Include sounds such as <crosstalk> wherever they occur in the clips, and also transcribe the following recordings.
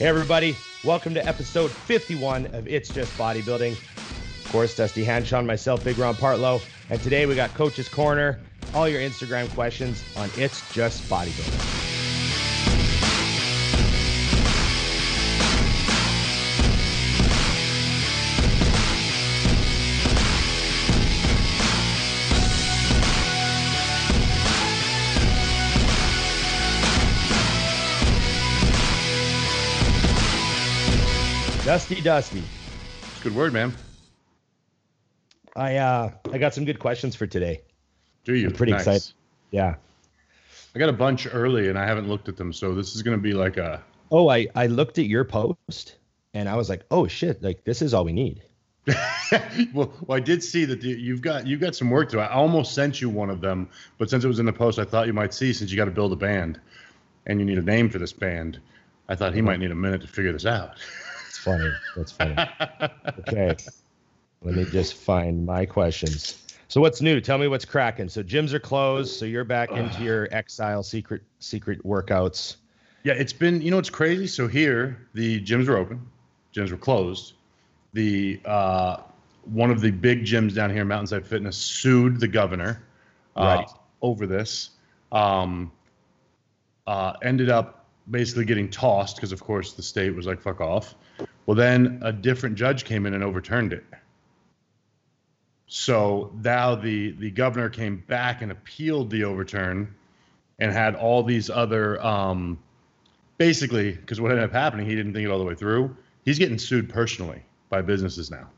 Hey, everybody. Welcome to episode 51 of It's Just Bodybuilding. Of course, Dusty Hanshaw, myself, Big Ron Partlow. And today we got Coach's Corner, all your Instagram questions on It's Just Bodybuilding. Dusty Dusty. It's a good word, man. I uh I got some good questions for today. Do you? I'm pretty Nice. excited. Yeah. I got a bunch early and I haven't looked at them, so this is going to be like a. Oh, I I looked at your post and I was like, "Oh shit, like this is all we need." <laughs> well, well, I did see that the, you've got you've got some work to. do. I almost sent you one of them, but since it was in the post, I thought you might see since you got to build a band, and you need a name for this band. I thought he might need a minute to figure this out. <laughs> Funny. That's funny. okay. Let me just find my questions. So what's new? Tell me what's cracking. So gyms are closed, so you're back into your exile secret secret workouts. Yeah, it's been, you know, it's crazy. So here, the gyms were open, gyms were closed. The uh, one of the big gyms down here, Mountainside Fitness, sued the governor uh, Right. over this. Um, uh, ended up basically getting tossed because, of course, the state was like, "Fuck off." Well, then a different judge came in and overturned it. So now the the governor came back and appealed the overturn, and had all these other um, basically because what ended up happening, he didn't think it all the way through. He's getting sued personally by businesses now.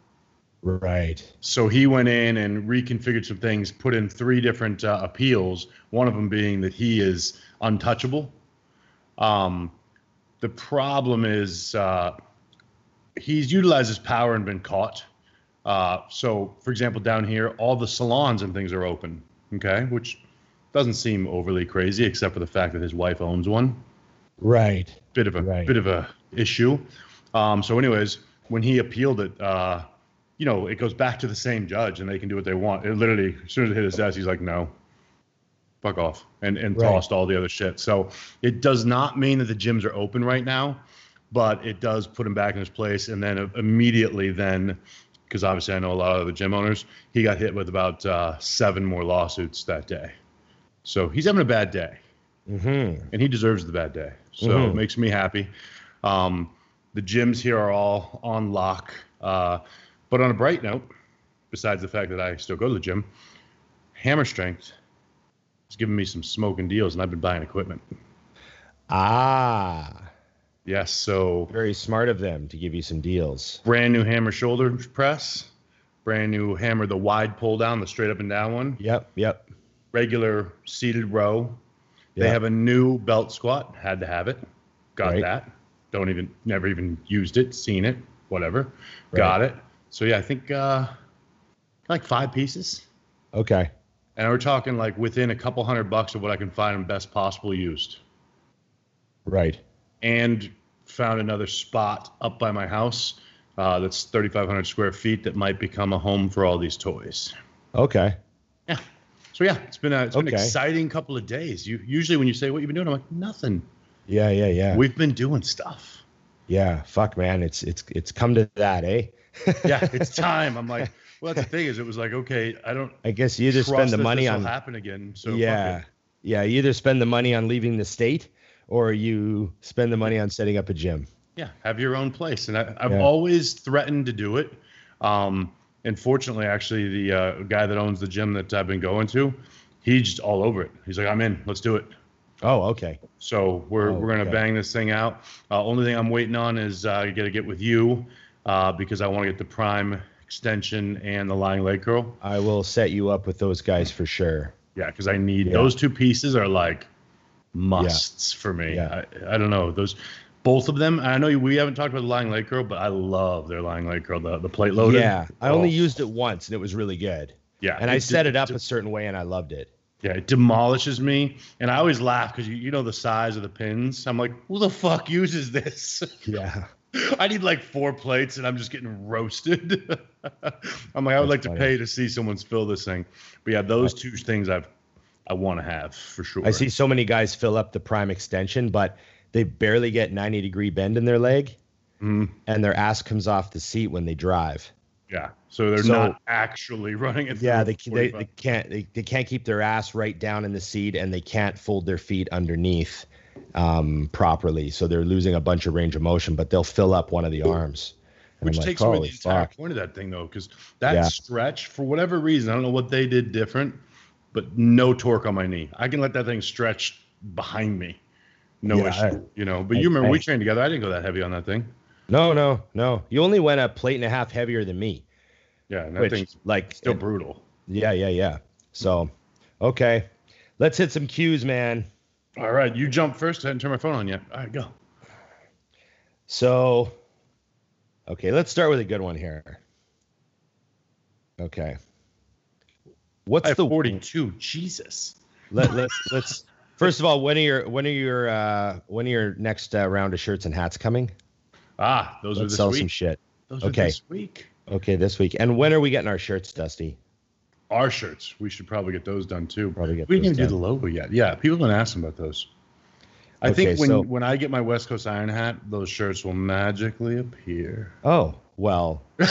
Right. So he went in and reconfigured some things, put in three different uh, appeals. One of them being that he is untouchable. Um, the problem is uh, he's utilized his power and been caught. Uh, so, for example, down here, all the salons and things are open. Okay, which doesn't seem overly crazy, except for the fact that his wife owns one Right. bit of a Right. bit of a issue. Um, so, anyways, when he appealed it, uh, you know, it goes back to the same judge, and they can do what they want. It literally, as soon as it hit his desk, he's like, "No, fuck off," and and Right. tossed all the other shit. So, it does not mean that the gyms are open right now, but it does put him back in his place. And then immediately, then, because obviously I know a lot of the gym owners, he got hit with about uh, seven more lawsuits that day. So he's having a bad day Mm-hmm. and he deserves the bad day. So Mhm. it makes me happy. Um, the gyms here are all on lock. Uh, but on a bright note, besides the fact that I still go to the gym, Hammer Strength is giving me some smoking deals, and I've been buying equipment. Ah, Yes, so very smart of them to give you some deals. brand new Hammer shoulder press, brand new Hammer the wide pull down, the straight up and down one, Yep. Yep. regular seated row. They have a new belt squat. Had to have it. Got Right. that. Don't even never even used it, seen it, whatever. Got it. So yeah, I think uh like five pieces. Okay. And we're talking like within a couple hundred bucks of what I can find them best possible used. Right. And found another spot up by my house uh, that's 3,500 square feet that might become a home for all these toys. Okay. Yeah. So yeah, it's been a it's been an exciting couple of days. You usually when you say what you've been doing, I'm like nothing. Yeah. Yeah. Yeah. We've been doing stuff. yeah. Fuck, man. It's it's it's come to that, eh? <laughs> Yeah, it's time. I'm like, well, that's the thing is, it was like, okay, I don't I guess you just spend the money this will on happen again. So fuck yeah, yeah. You either spend the money on leaving the state, or you spend the money on setting up a gym. yeah, have your own place. And I, I've Yeah. always threatened to do it. Um, and fortunately, actually, the uh, guy that owns the gym that I've been going to, he's just all over it. He's like, I'm in. Let's do it. Oh, okay. So we're Oh, we're gonna okay. bang this thing out. Uh, only thing I'm waiting on is uh, I got to get with you uh, because I want to get the prime extension and the lying leg curl. I will set you up with those guys for sure. Yeah, because I need Yeah. those two pieces are like musts for me. Yeah. I, I don't know those. Both of them. I know we haven't talked about the lying leg curl, but I love their lying leg curl, the, the plate loaded. Yeah, I only Oh, used it once and it was really good. Yeah, And I set it up a certain way and I loved it. yeah, it demolishes me, and I always laugh because you, you know the size of the pins. I'm like, who the fuck uses this? Yeah. <laughs> I need like four plates, and I'm just getting roasted. <laughs> I'm like, I would That's like to pay to see someone fill this thing. But yeah, those two things I've I want to have for sure. I see so many guys fill up the prime extension, but they barely get 90 degree bend in their leg, Mhm. and their ass comes off the seat when they drive. Yeah. So they're So- not actually <laughs> running it. Yeah, they, they, they can't they, they can't keep their ass right down in the seat, and they can't fold their feet underneath um, properly. So they're losing a bunch of range of motion, but they'll fill up one of the arms. And Which I'm like, takes away "Holy the entire fuck." point of that thing, though, because that Yeah. stretch, for whatever reason, I don't know what they did different, but no torque on my knee. I can let that thing stretch behind me, no Yeah, issue. I- you know, but I- you remember we trained together. I didn't go that heavy on that thing. No, no, no. You only went a plate and a half heavier than me, Yeah, and that which thing's like still brutal. Yeah, yeah, yeah. So, okay, let's hit some cues, man. All right, you jump first. I hadn't turned my phone on yet. All right, go. So, okay, let's start with a good one here. Okay. What's the 42. Jesus. Let, let's let's first of all, when are your when are your uh when are your next uh, round of shirts and hats coming? Ah, those are Let's this sell week. some shit. Those Okay. are this week. Okay, this week. And when are we getting our shirts, Dusty? Our shirts. We should probably get those done too. Probably get we didn't even do the logo yet. Yeah, people have been asking about those. I Okay, think when so- when I get my West Coast Iron hat, those shirts will magically appear. Oh, well. <laughs>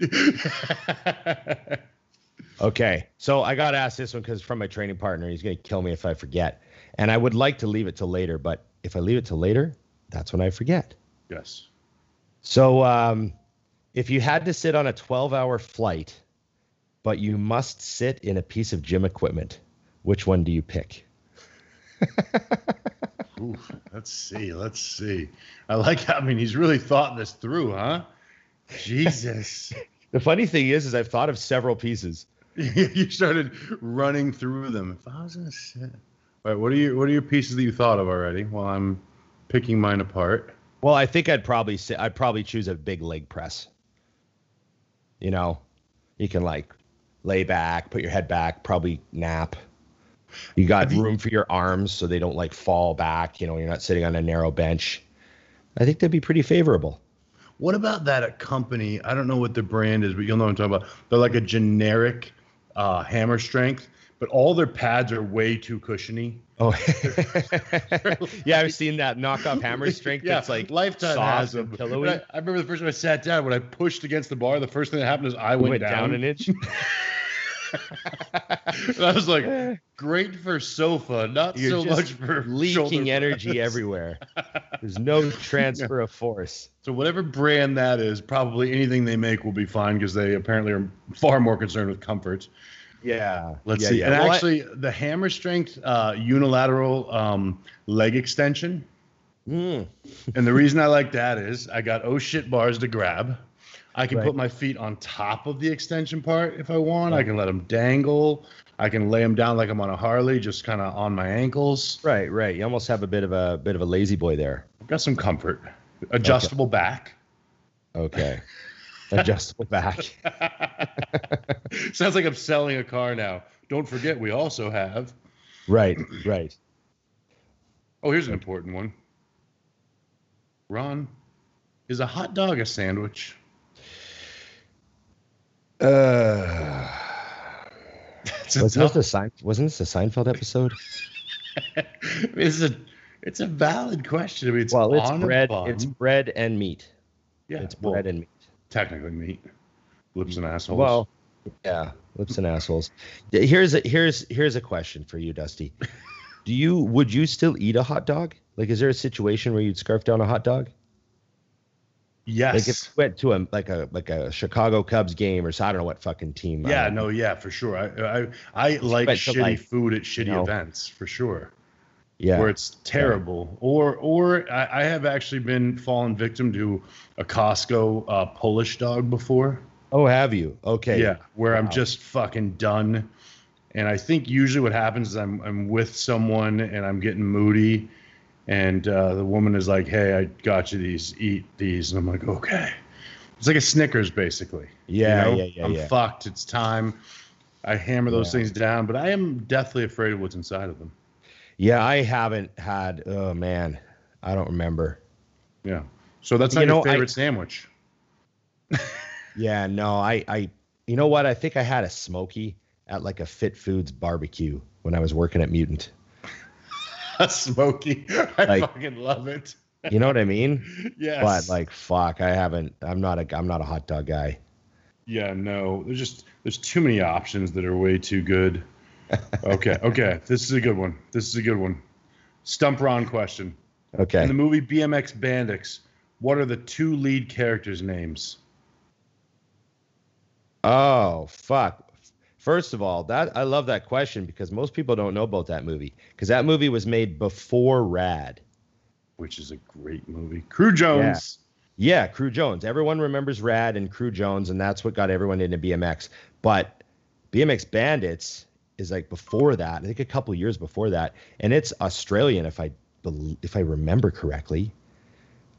<laughs> Okay, so I got to ask this one because from my training partner, he's going to kill me if I forget. And I would like to leave it till later, but if I leave it till later, that's when I forget. yes. So, um, if you had to sit on a 12 hour flight, but you must sit in a piece of gym equipment, which one do you pick? <laughs> Oof, let's see. Let's see. I like. I mean, he's really thought this through, huh? Jesus. <laughs> The funny thing is, is I've thought of several pieces. <laughs> you started running through them. If I was gonna sit, all right. What are your What are your pieces that you thought of already? While I'm picking mine apart. Well, I think I'd probably sit. I'd probably choose a big leg press. You know, you can like lay back, put your head back, probably nap. You got you- room for your arms so they don't like fall back. You know, you're not sitting on a narrow bench. I think that'd be pretty favorable. What about that a company? I don't know what the brand is, but you'll know what I'm talking about. They're like a generic uh, hammer strength, but all their pads are way too cushiony. Oh, <laughs> yeah, I've seen that knockoff hammer <laughs> strength. Yeah, that's like Lifetime has them. pillowy. I, I remember the first time I sat down when I pushed against the bar. The first thing that happened is I went, went down. down an inch. <laughs> and I was like, great for sofa, not You're so much for leaking energy pads. everywhere. There's no <laughs> transfer of force. So whatever brand that is, probably anything they make will be fine because they apparently are far more concerned with comfort. Yeah. Let's yeah, see. yeah. And Well, I- actually, the hammer strength uh, unilateral um, leg extension. Mm. And the reason I like that is I got oh shit bars to grab. I can Right. put my feet on top of the extension part if I want. I can let them dangle. I can lay them down like I'm on a Harley, just kind of on my ankles. Right, right. You almost have a bit of a bit of a La-Z-Boy there. Got some comfort. Adjustable back. Okay. Adjustable <laughs> back. <laughs> Sounds like I'm selling a car now. Don't forget, we also have. Right, right. Oh, here's an important one. Ron, is a hot dog a sandwich? Uh, wasn't this a Sein, wasn't this a Seinfeld episode? <laughs> it's a it's a valid question. I mean, it's well, it's bread. It's bread and meat. yeah, it's well, bread and meat. technically meat. Lips and assholes. Well, yeah, lips and assholes. Here's a here's here's a question for you, Dusty. <laughs> Do you would you still eat a hot dog? Like, is there a situation where you'd scarf down a hot dog? Yes. Like, if you went to a like a like a Chicago Cubs game or so, I don't know what fucking team. Yeah, don't no, yeah, for sure. I I, I like shitty like, food at shitty know, events for sure. yeah, where it's terrible. Or or I, I have actually been fallen victim to a Costco uh, Polish dog before. Oh, have you? Okay. Yeah, where I'm just fucking done. And I think usually what happens is I'm I'm with someone and I'm getting moody, and uh, the woman is like, "Hey, I got you these. Eat these." And I'm like, "Okay." It's like a Snickers, basically. you Yeah, know? yeah, yeah, I'm yeah. fucked. It's time. I hammer those Yeah. things down, but I am deathly afraid of what's inside of them. Yeah, I haven't had. Oh man, I don't remember. Yeah. So that's not You know, your I- favorite sandwich. <laughs> Yeah, no, I, I, you know what? I think I had a smoky at like a Fit Foods barbecue when I was working at Mutant. <laughs> Smokey. I Like- fucking love it. You know what I mean? <laughs> Yes. But like, fuck, I haven't. I'm not a. I'm not a hot dog guy. Yeah, no. There's just there's too many options that are way too good. Okay, <laughs> okay. This is a good one. This is a good one. Stump Ron question. Okay. In the movie BMX Bandits, what are the two lead characters' names? Oh fuck. First of all, that I love that question because most people don't know about that movie because that movie was made before Rad. Which is a great movie. Cru Jones. Yeah, Cru Jones. Everyone remembers Rad and Crew Jones, and that's what got everyone into BMX. But BMX Bandits is like before that. I think a couple years before that, and it's Australian if I if I remember correctly.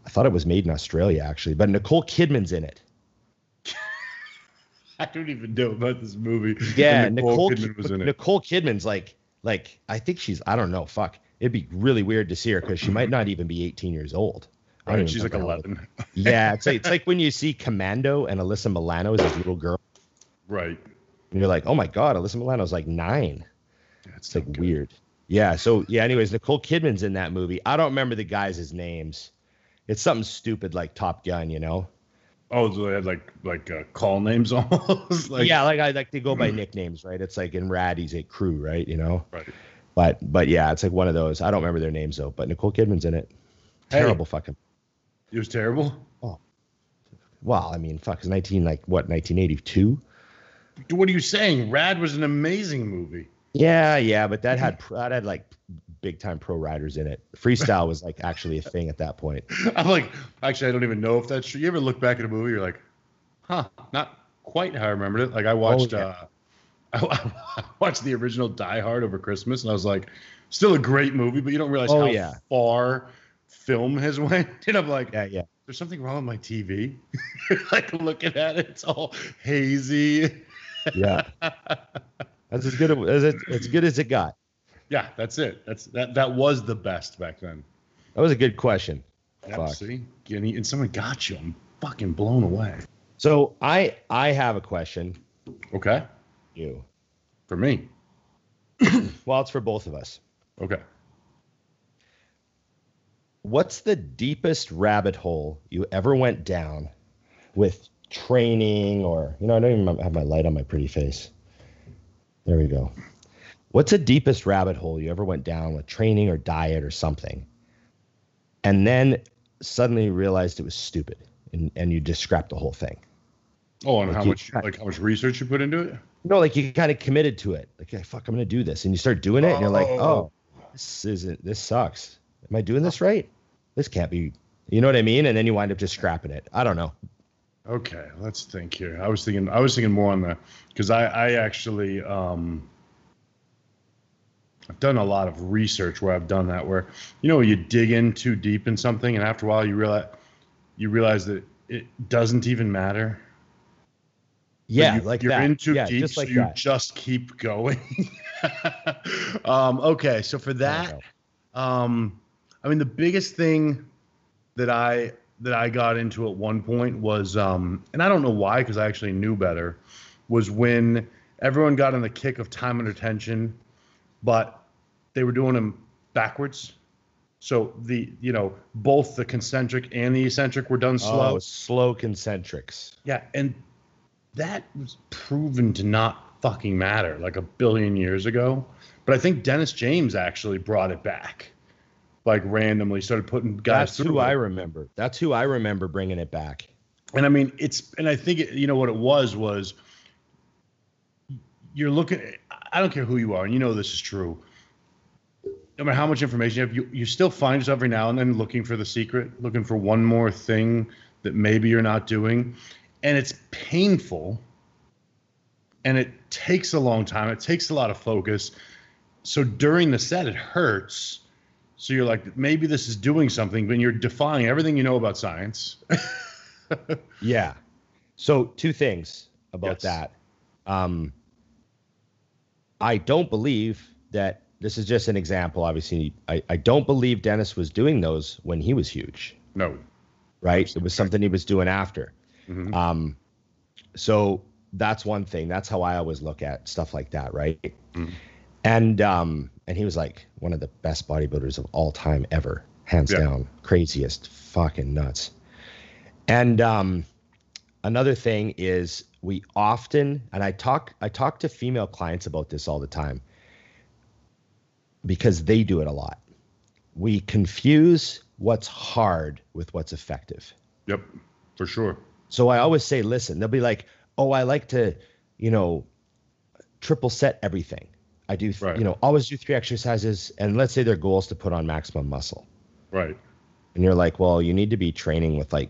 I thought it was made in Australia actually, but Nicole Kidman's in it. <laughs> I don't even know about this movie. Yeah, And Nicole, Kidman was in it. Nicole Kidman's like like I think she's I don't know. Fuck, it'd be really weird to see her because she might not even be 18 years old. Right, she's like know how old- 11. <laughs> Yeah, it's like it's like when you <laughs> see Commando and Alyssa Milano as a little girl, Right. and you're like, oh my god, Alyssa Milano's like nine. That's It's like weird. Yeah. So yeah. Anyways, Nicole Kidman's in that movie. I don't remember the guys' names. It's something stupid like Top Gun, you know? Oh, so they had like like uh, call names <laughs> almost. like, yeah, like I like they go by nicknames, right? It's like in Rad, he's a crew, right? You know? Right. But but yeah, it's like one of those. I don't remember their names though. But Nicole Kidman's in it. Hey. Terrible fucking. It was terrible. Oh. Well, I mean, fuck, it's nineteen like what, nineteen eighty two? What are you saying? Rad was an amazing movie. Yeah, yeah, but that had that had like big time pro riders in it. Freestyle was like actually a thing at that point. <laughs> I'm like, actually, I don't even know if that's true. You ever look back at a movie, you're like, huh, not quite how I remembered it. Like I watched, Oh, yeah. uh, <laughs> I, watched the original Die Hard over Christmas, and I was like, still a great movie, but you don't realize Oh, how yeah. far film has <laughs> went. And I'm like, Yeah, yeah. there's something wrong with my TV. like looking at it, it's all hazy. Yeah. That's as good as it, as good as it got. Yeah, that's it. That's that. That was the best back then. That was a good question. Fuck. see, and, he- and someone got you. I'm fucking blown away. So I I have a question. Okay, You. for me. <coughs> Well, it's for both of us. Okay. What's the deepest rabbit hole you ever went down with training or you know, I don't even have my light on my pretty face. There we go. What's the deepest rabbit hole you ever went down with training or diet or something? And then suddenly realized it was stupid and, and you just scrapped the whole thing. Oh, and Like how you- much like how much research you put into it? No, like you kind of committed to it. Like, "Yeah, fuck, I'm gonna do this, and you start doing it, and you're like, Oh. oh, this isn't. This sucks. Am I doing this right? This can't be. You know what I mean? And then you wind up just scrapping it. I don't know. Okay, let's think here. I was thinking I was thinking more on the because I I actually um I've done a lot of research where I've done that where you know you dig in too deep in something and after a while you realize you realize that it doesn't even matter. Yeah, you, like you're that. in too yeah, deep, just like so you that. just keep going. <laughs> um, okay, so for that, um, I mean, the biggest thing that I that I got into at one point was, um, and I don't know why, because I actually knew better, was when everyone got in the kick of time under tension, but they were doing them backwards. So the you know both the concentric and the eccentric were done slow. Oh, slow concentrics. Yeah, and that was proven to not fucking matter like a billion years ago. But I think Dennis James actually brought it back, like randomly started putting guys That's through. who I remember. That's who I remember bringing it back. And I mean, it's and I think it, you know what it was was you're looking. I don't care who you are, and you know this is true. No matter how much information you have, you, you still find yourself every now and then looking for the secret, looking for one more thing that maybe you're not doing, and it's painful. And it takes a long time. It takes a lot of focus. So during the set, it hurts. So you're like, maybe this is doing something, but you're defying everything you know about science. <laughs> Yeah. So two things about Yes. that. Um, I don't believe that this is just an example. Obviously, I, I don't believe Dennis was doing those when he was huge, No. right? It was something he was doing after. Mhm. Um, so that's one thing. That's how I always look at stuff like that, right? Mhm. And um, and he was like one of the best bodybuilders of all time ever, hands Yeah. down, craziest, fucking nuts. And um, another thing is we often, and I talk, I talk to female clients about this all the time because they do it a lot. We confuse what's hard with what's effective. Yep, for sure. So I always say, listen, they'll be like, oh, I like to, you know, triple set everything. I do, th- Right. you know, always do three exercises. And let's say their goal is to put on maximum muscle. Right. And you're like, well, you need to be training with like,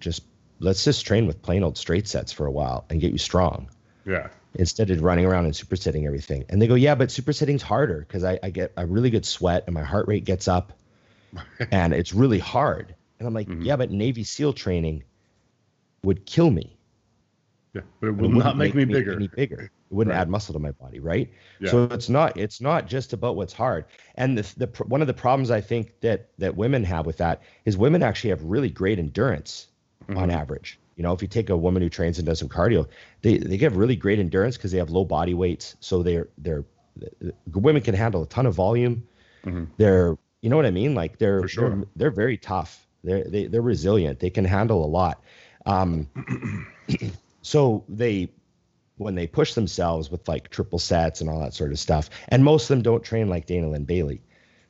just let's just train with plain old straight sets for a while and get you strong Yeah. Instead of running around and supersetting everything. And they go, yeah, but supersetting's harder because I, I get a really good sweat and my heart rate gets up <laughs> and it's really hard. And I'm like, Mhm. yeah, but Navy SEAL training would kill me. Yeah. But it It will wouldn't not make, me bigger. Bigger. It wouldn't Right. add muscle to my body, right? Yeah. So it's not it's not just about what's hard. And the, the one of the problems I think that that women have with that is women actually have really great endurance on Mhm. average. You know, if you take a woman who trains and does some cardio, they they get really great endurance because they have low body weights. So they're they're women can handle a ton of volume. Mhm. They're you know what I mean? Like they're sure. they're, they're very tough. They're they, they're resilient. They can handle a lot. Um, <clears throat> so they when they push themselves with like triple sets and all that sort of stuff, and most of them don't train like Dana Lynn Bailey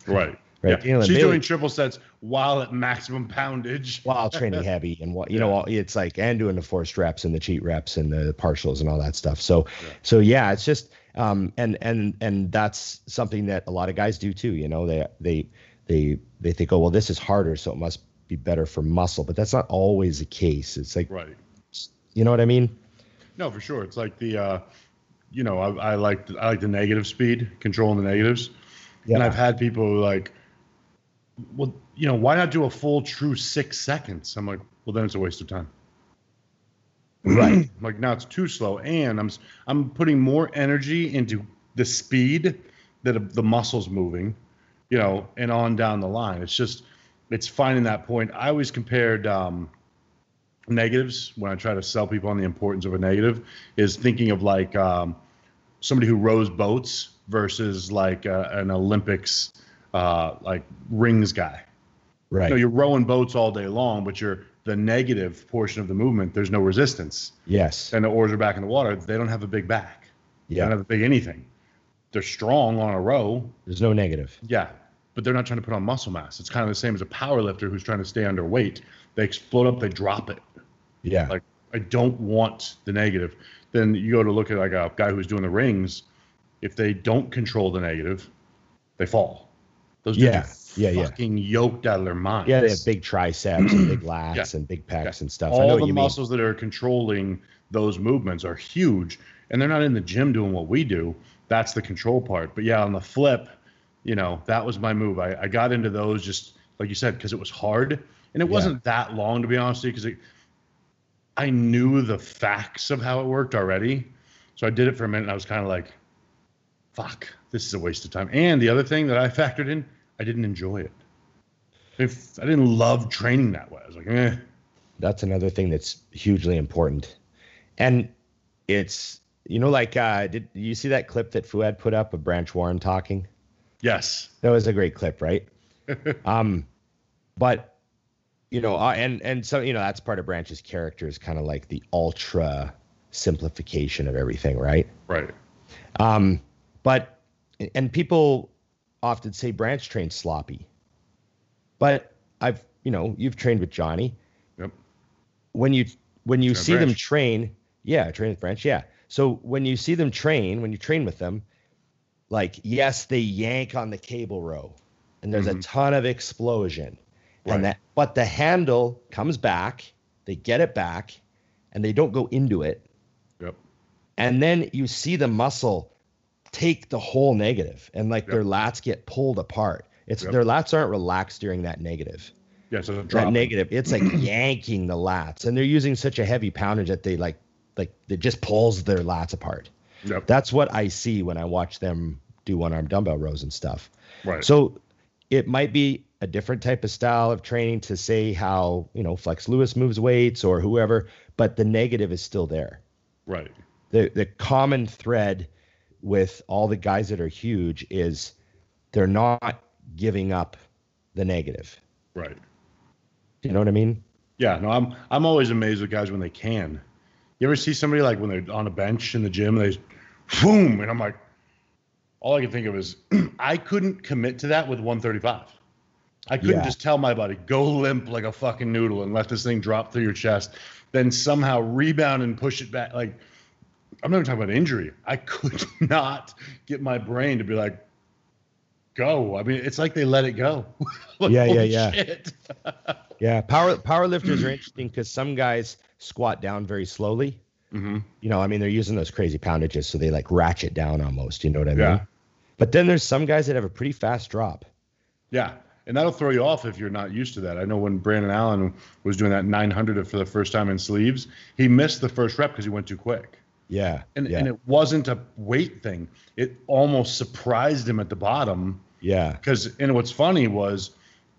Right. Right, Yeah. She's Bailey- doing triple sets while at maximum poundage. <laughs> while training heavy and what you know all- it's like and doing the forced reps and the cheat reps and the partials and all that stuff so Yeah. so yeah it's just um and and and that's something that a lot of guys do too you know they they they they think oh well this is harder so it must be better for muscle but that's not always the case it's like Right. you know what i mean No, for sure. It's like the, uh, you know, I, I like I like the negative speed, controlling the negatives. And I've had people like, well, you know, why not do a full true six seconds? I'm like, well, then it's a waste of time. right <clears throat> like now it's too slow, and I'm I'm putting more energy into the speed that the muscles moving, you know, and on down the line. It's just it's finding that point. I always compared um, negatives when I try to sell people on the importance of a negative is thinking of like um, somebody who rows boats versus like uh, an Olympics uh, like rings guy. right you're rowing boats all day long, but you're the negative portion of the movement. There's no resistance yes and the oars are back in the water, they don't have a big back. Yeah. They don't have a big anything. They're strong on a row, there's no negative yeah, but they're not trying to put on muscle mass. It's kind of the same as a power lifter who's trying to stay underweight. They explode up, they drop it. yeah Like I don't want the negative. Then you go to look at like a guy who's doing the rings. If they don't control the negative, they fall. Those dudes Yeah, are yeah, yeah. fucking yoked out of their minds. yeah they have big triceps and big <clears throat> lats Yeah. and big pecs Yeah. and stuff i know all the you mean muscles that are controlling those movements are huge and they're not in the gym doing what we do that's the control part but yeah on the flip you know that was my move i, I got into those just like you said because it was hard and it Yeah. wasn't that long to be honest with you because i knew the facts of how it worked already so i did it for a minute and i was kind of like fuck this is a waste of time. And the other thing that i factored in i didn't enjoy it. If i didn't love training that way. I was like eh. That's another thing that's hugely important. And it's you know like uh did you see that clip that Fouad put up of branch warren talking? Yes. That was a great clip right? <laughs> Um but you know uh, and and so you know that's part of branch's character is kind of like the ultra simplification of everything right? Right. Um but and people often say branch trains sloppy but i've you know you've trained with johnny Yep. when you when you see them train yeah train with branch yeah so when you see them train when you train with them like yes they yank on the cable row and there's a Mhm. ton of explosion Right. and that but the handle comes back they get it back and they don't go into it Yep. and then you see the muscle take the whole negative and like their lats get pulled apart it's Yep. their lats aren't relaxed during that negative Yeah, so that negative it's like <clears throat> yanking the lats and they're using such a heavy poundage that they like like it just pulls their lats apart Yep. that's what i see when i watch them do one arm dumbbell rows and stuff right. so it might be a different type of style of training to say how you know flex lewis moves weights or whoever but the negative is still there right. the the common thread with all the guys that are huge is they're not giving up the negative. Right. You know what I mean? Yeah. No, I'm I'm always amazed with guys when they can. You ever see somebody like when they're on a bench in the gym and they boom and I'm like all I can think of is <clears throat> I couldn't commit to that with 135. I couldn't Yeah. just tell my body, go limp like a fucking noodle and let this thing drop through your chest, then somehow rebound and push it back. Like, I'm not even talking about injury. I could <laughs> not get my brain to be like, go. I mean, it's like they let it go. <laughs> Like, Yeah, yeah, yeah. <laughs> Yeah, power power lifters are interesting because some guys squat down very slowly. hmm You know, I mean, they're using those crazy poundages, so they like ratchet down almost. You know what I mean? Yeah. But then there's some guys that have a pretty fast drop. Yeah. And that'll throw you off if you're not used to that. I know when Brandon Allen was doing that 900 for the first time in sleeves, he missed the first rep because he went too quick. Yeah. And, yeah. and it wasn't a weight thing. It almost surprised him at the bottom yeah. because, and what's funny was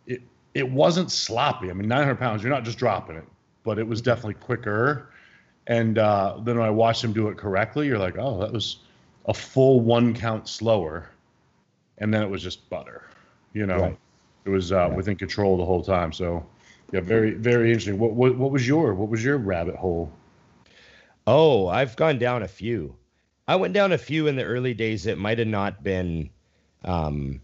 it, it wasn't sloppy. I mean, 900 pounds, you're not just dropping it, but it was definitely quicker. And uh, then when I watched him do it correctly, you're like, oh, that was a full one count slower. And then it was just butter, you know? Right. It was uh, within control the whole time. So, yeah, very, very interesting. What, what, what was your, what was your rabbit hole? Oh, I've gone down a few. I went down a few in the early days that might have not been um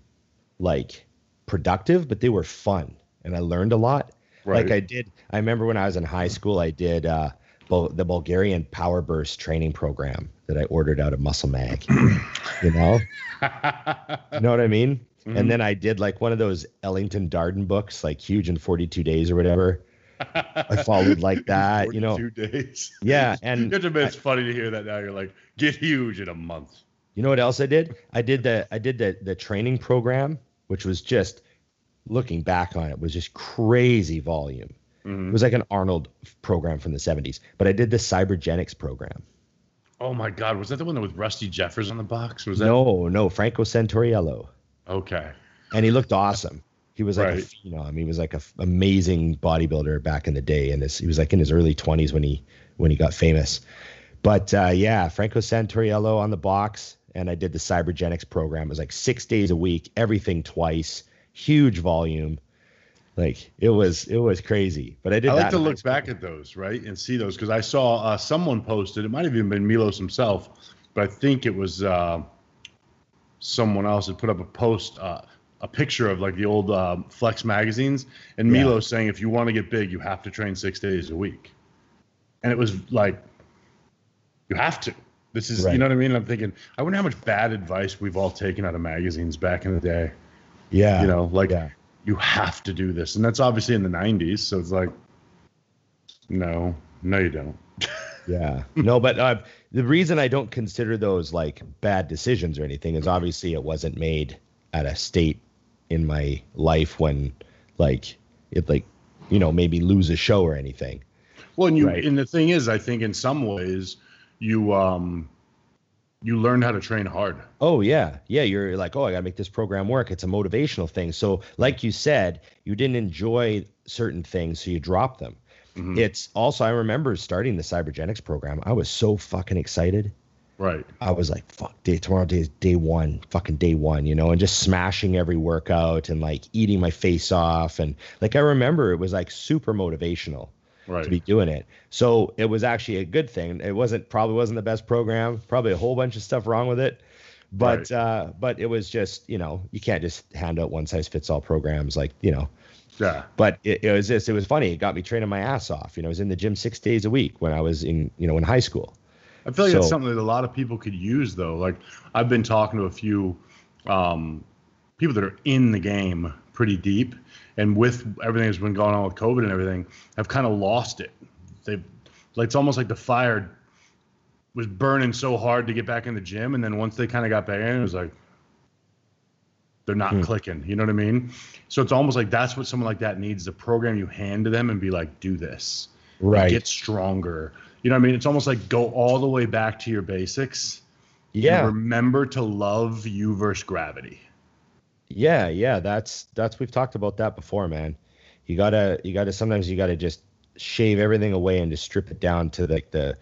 like productive, but they were fun and I learned a lot. Right. Like I did I remember when I was in high school I did uh Bul- the Bulgarian Power Burst training program that I ordered out of Muscle Mag. <clears throat> you know? You <laughs> know what I mean? Mhm. And then I did like one of those Ellington Darden books, like huge in 42 days or whatever. I followed like <laughs> that, you know. 42 days. Yeah, <laughs> and You have to admit, it's funny to hear that now. You're like, get huge in a month. You know what else I did? I did the I did the the training program, which was just looking back on it was just crazy volume. It Mhm. was like an Arnold program from the 70s. But I did the Cybergenics program. Oh my God, was that the one that with Rusty Jeffers on the box? Was that No, no, Franco Santoriello. okay? And he looked awesome. He was like Right. a phenom. He was like a f- amazing bodybuilder back in the day, and this, he was like in his early 20s when he when he got famous. But uh, yeah, Franco Santoriello on the box, and I did the Cybergenics program. It was like six days a week, everything twice, huge volume. Like it was it was crazy. But I did. I that like to look school. back at those, right, and see those because I saw uh, someone posted. It might have even been Milos himself, but I think it was uh, someone else had put up a post, uh, a picture of like the old um, Flex magazines, and Yeah. Milos saying, "If you want to get big, you have to train six days a week," and it was like, you have to. This is, Right. you know what I mean? I'm thinking, I wonder how much bad advice we've all taken out of magazines back in the day. Yeah. You know, like yeah. you have to do this, and that's obviously in the '90s. So it's like, no, no, you don't. <laughs> Yeah. No, but uh, the reason I don't consider those like bad decisions or anything is obviously it wasn't made at a state in my life when like it like you know maybe lose a show or anything. Well, and you Right. and the thing is, I think in some ways, you um, you learned how to train hard. Oh yeah, yeah. You're like, oh, I gotta make this program work. It's a motivational thing. So, like you said, you didn't enjoy certain things, so you dropped them. Mhm. It's also I remember starting the Cybergenics program. I was so fucking excited. Right. I was like, fuck, day tomorrow day is day one, fucking day one, you know, and just smashing every workout and like eating my face off. And like I remember it was like super motivational Right. to be doing it. So it was actually a good thing. It wasn't probably wasn't the best program, probably a whole bunch of stuff wrong with it. But Right. uh but it was just, you know, you can't just hand out one size fits all programs like, you know. yeah. But it, it was just it was funny. It got me training my ass off. You know, I was in the gym six days a week when I was in, you know, in high school. I feel like that's something that a lot of people could use, though. Like I've been talking to a few um, people that are in the game pretty deep, and with everything that's been going on with COVID and everything, have kind of lost it. They've like it's almost like the fire was burning so hard to get back in the gym, and then once they kind of got back in, it was like they're not Hmm. clicking. You know what I mean? So it's almost like that's what someone like that needs: the program you hand to them and be like, "Do this." Right. get stronger. You know what I mean? It's almost like go all the way back to your basics. yeah. remember to love you versus gravity. Yeah, yeah, that's that's we've talked about that before, man. You gotta you gotta sometimes you gotta just shave everything away and just strip it down to like the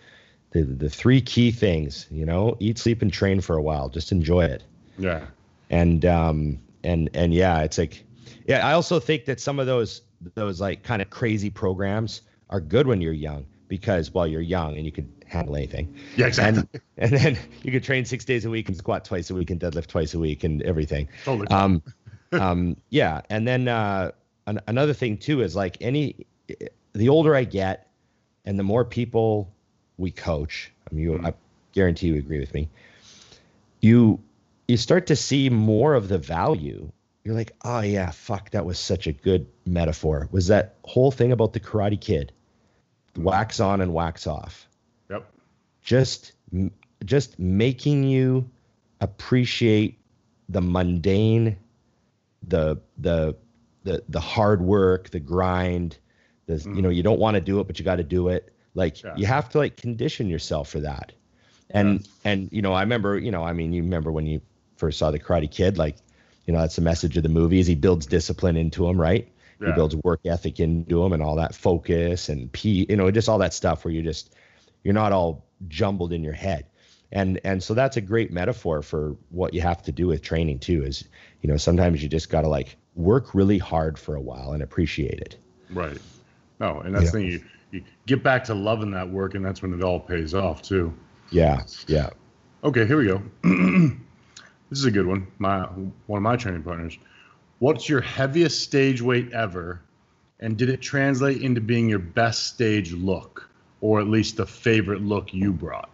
the the three key things, you know, eat, sleep, and train for a while. Just enjoy it. Yeah. And um and and yeah, it's like, yeah. I also think that some of those those like kind of crazy programs are good when you're young because well you're young and you can handle anything. Yeah, exactly. And, <laughs> and then you could train six days a week and squat twice a week and deadlift twice a week and everything. Totally. Um, <laughs> um, yeah, and then uh, an, another thing too is like any the older I get, and the more people we coach. I mean, you, Mhm. I guarantee you agree with me. You you start to see more of the value. You're like, oh yeah, fuck, that was such a good metaphor. Was that whole thing about the Karate Kid? Wax on and wax off. Yep. just just making you appreciate the mundane the the the the hard work the grind the mm. you know you don't want to do it but you got to do it. Like Yeah. you have to like condition yourself for that. And and you know i remember you know i mean you remember when you first saw the karate kid like you know that's the message of the movie is he builds discipline into him right he builds work ethic into him and all that focus and p you know just all that stuff where you just you're not all jumbled in your head and and so that's a great metaphor for what you have to do with training too is you know sometimes you just got to like work really hard for a while and appreciate it Right. No, and that's Yeah. the thing. You, you get back to loving that work, and that's when it all pays off too. yeah yeah Okay, here we go. <clears throat> this is a good one. My one of my training partners. What's your heaviest stage weight ever, and did it translate into being your best stage look, or at least the favorite look you brought?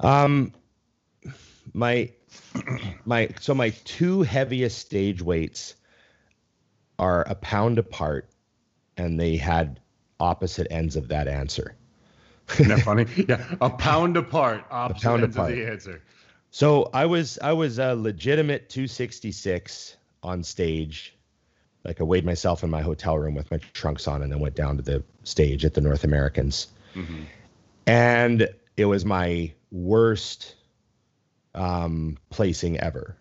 um my my so my two heaviest stage weights are a pound apart and they had opposite ends of that answer Isn't that funny? <laughs> yeah, a pound apart. Opposite pound ends apart. Of the answer. So I was I was a legitimate 266 on stage. Like I weighed myself in my hotel room with my trunks on and then went down to the stage at the North Americans. Mhm. And it was my worst um placing ever.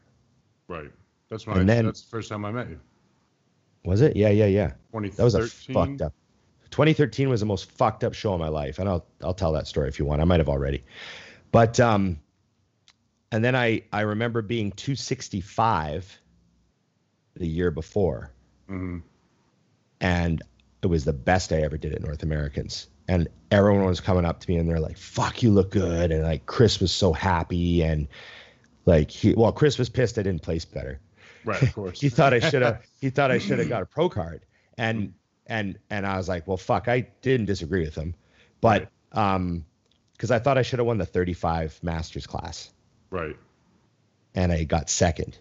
Right. That's when I. And then- that's the first time I met you. Was it? Yeah, yeah, yeah. 2013. That was a fucked up. 2013 was the most fucked up show of my life, and I'll I'll tell that story if you want. I might have already, but um, and then I I remember being 265 the year before, hmm and it was the best I ever did at North Americans. And everyone was coming up to me and they're like, "Fuck, you look good," and like Chris was so happy, and like he well, Chris was pissed I didn't place better Right. Of <laughs> course. he thought I <laughs> should have he thought I should have got a pro card. And and and I was like, well fuck, I didn't disagree with him. But um because I thought I should have won the 35 masters class right. and I got second.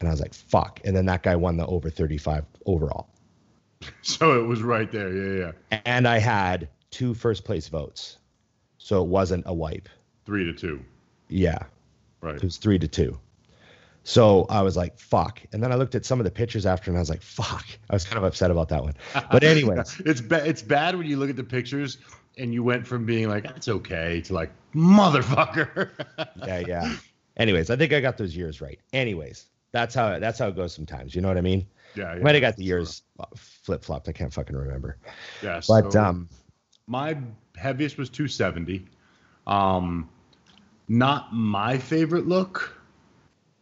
And I was like, fuck. And then that guy won the over 35 overall. <laughs> So it was right there. Yeah, yeah. And I had two first place votes. So it wasn't a wipe. Three to two. Yeah. Right. It was three to two. So I was like, fuck. And then I looked at some of the pictures after and I was like, fuck. I was kind of upset about that one. But <laughs> anyways, it's bad. It's bad when you look at the pictures and you went from being like that's okay to like motherfucker. <laughs> yeah, yeah. Anyways, I think I got those years right. Anyways, that's how that's how it goes sometimes. You know what I mean? yeah, yeah. might have got the years flip flopped. I can't fucking remember. Yeah. But so um, my heaviest was 270. Um, not my favorite look,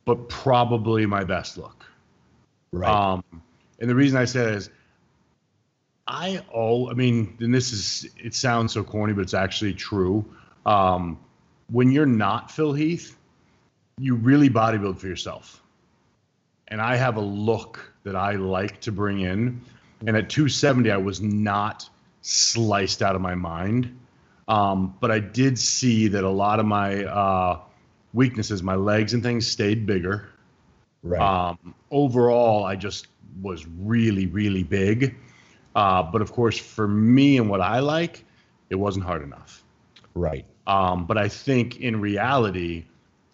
but probably my best look. right, Um, and the reason I say that is, I oh, I mean, and this is it sounds so corny, but it's actually true. Um, when you're not Phil Heath, you really bodybuild for yourself. And I have a look that I like to bring in. And at 270, I was not sliced out of my mind. Um, but I did see that a lot of my uh, weaknesses, my legs and things, stayed bigger. right, Um, overall, I just was really, really big. Uh, but of course, for me and what I like, it wasn't hard enough. right, Um, but I think in reality,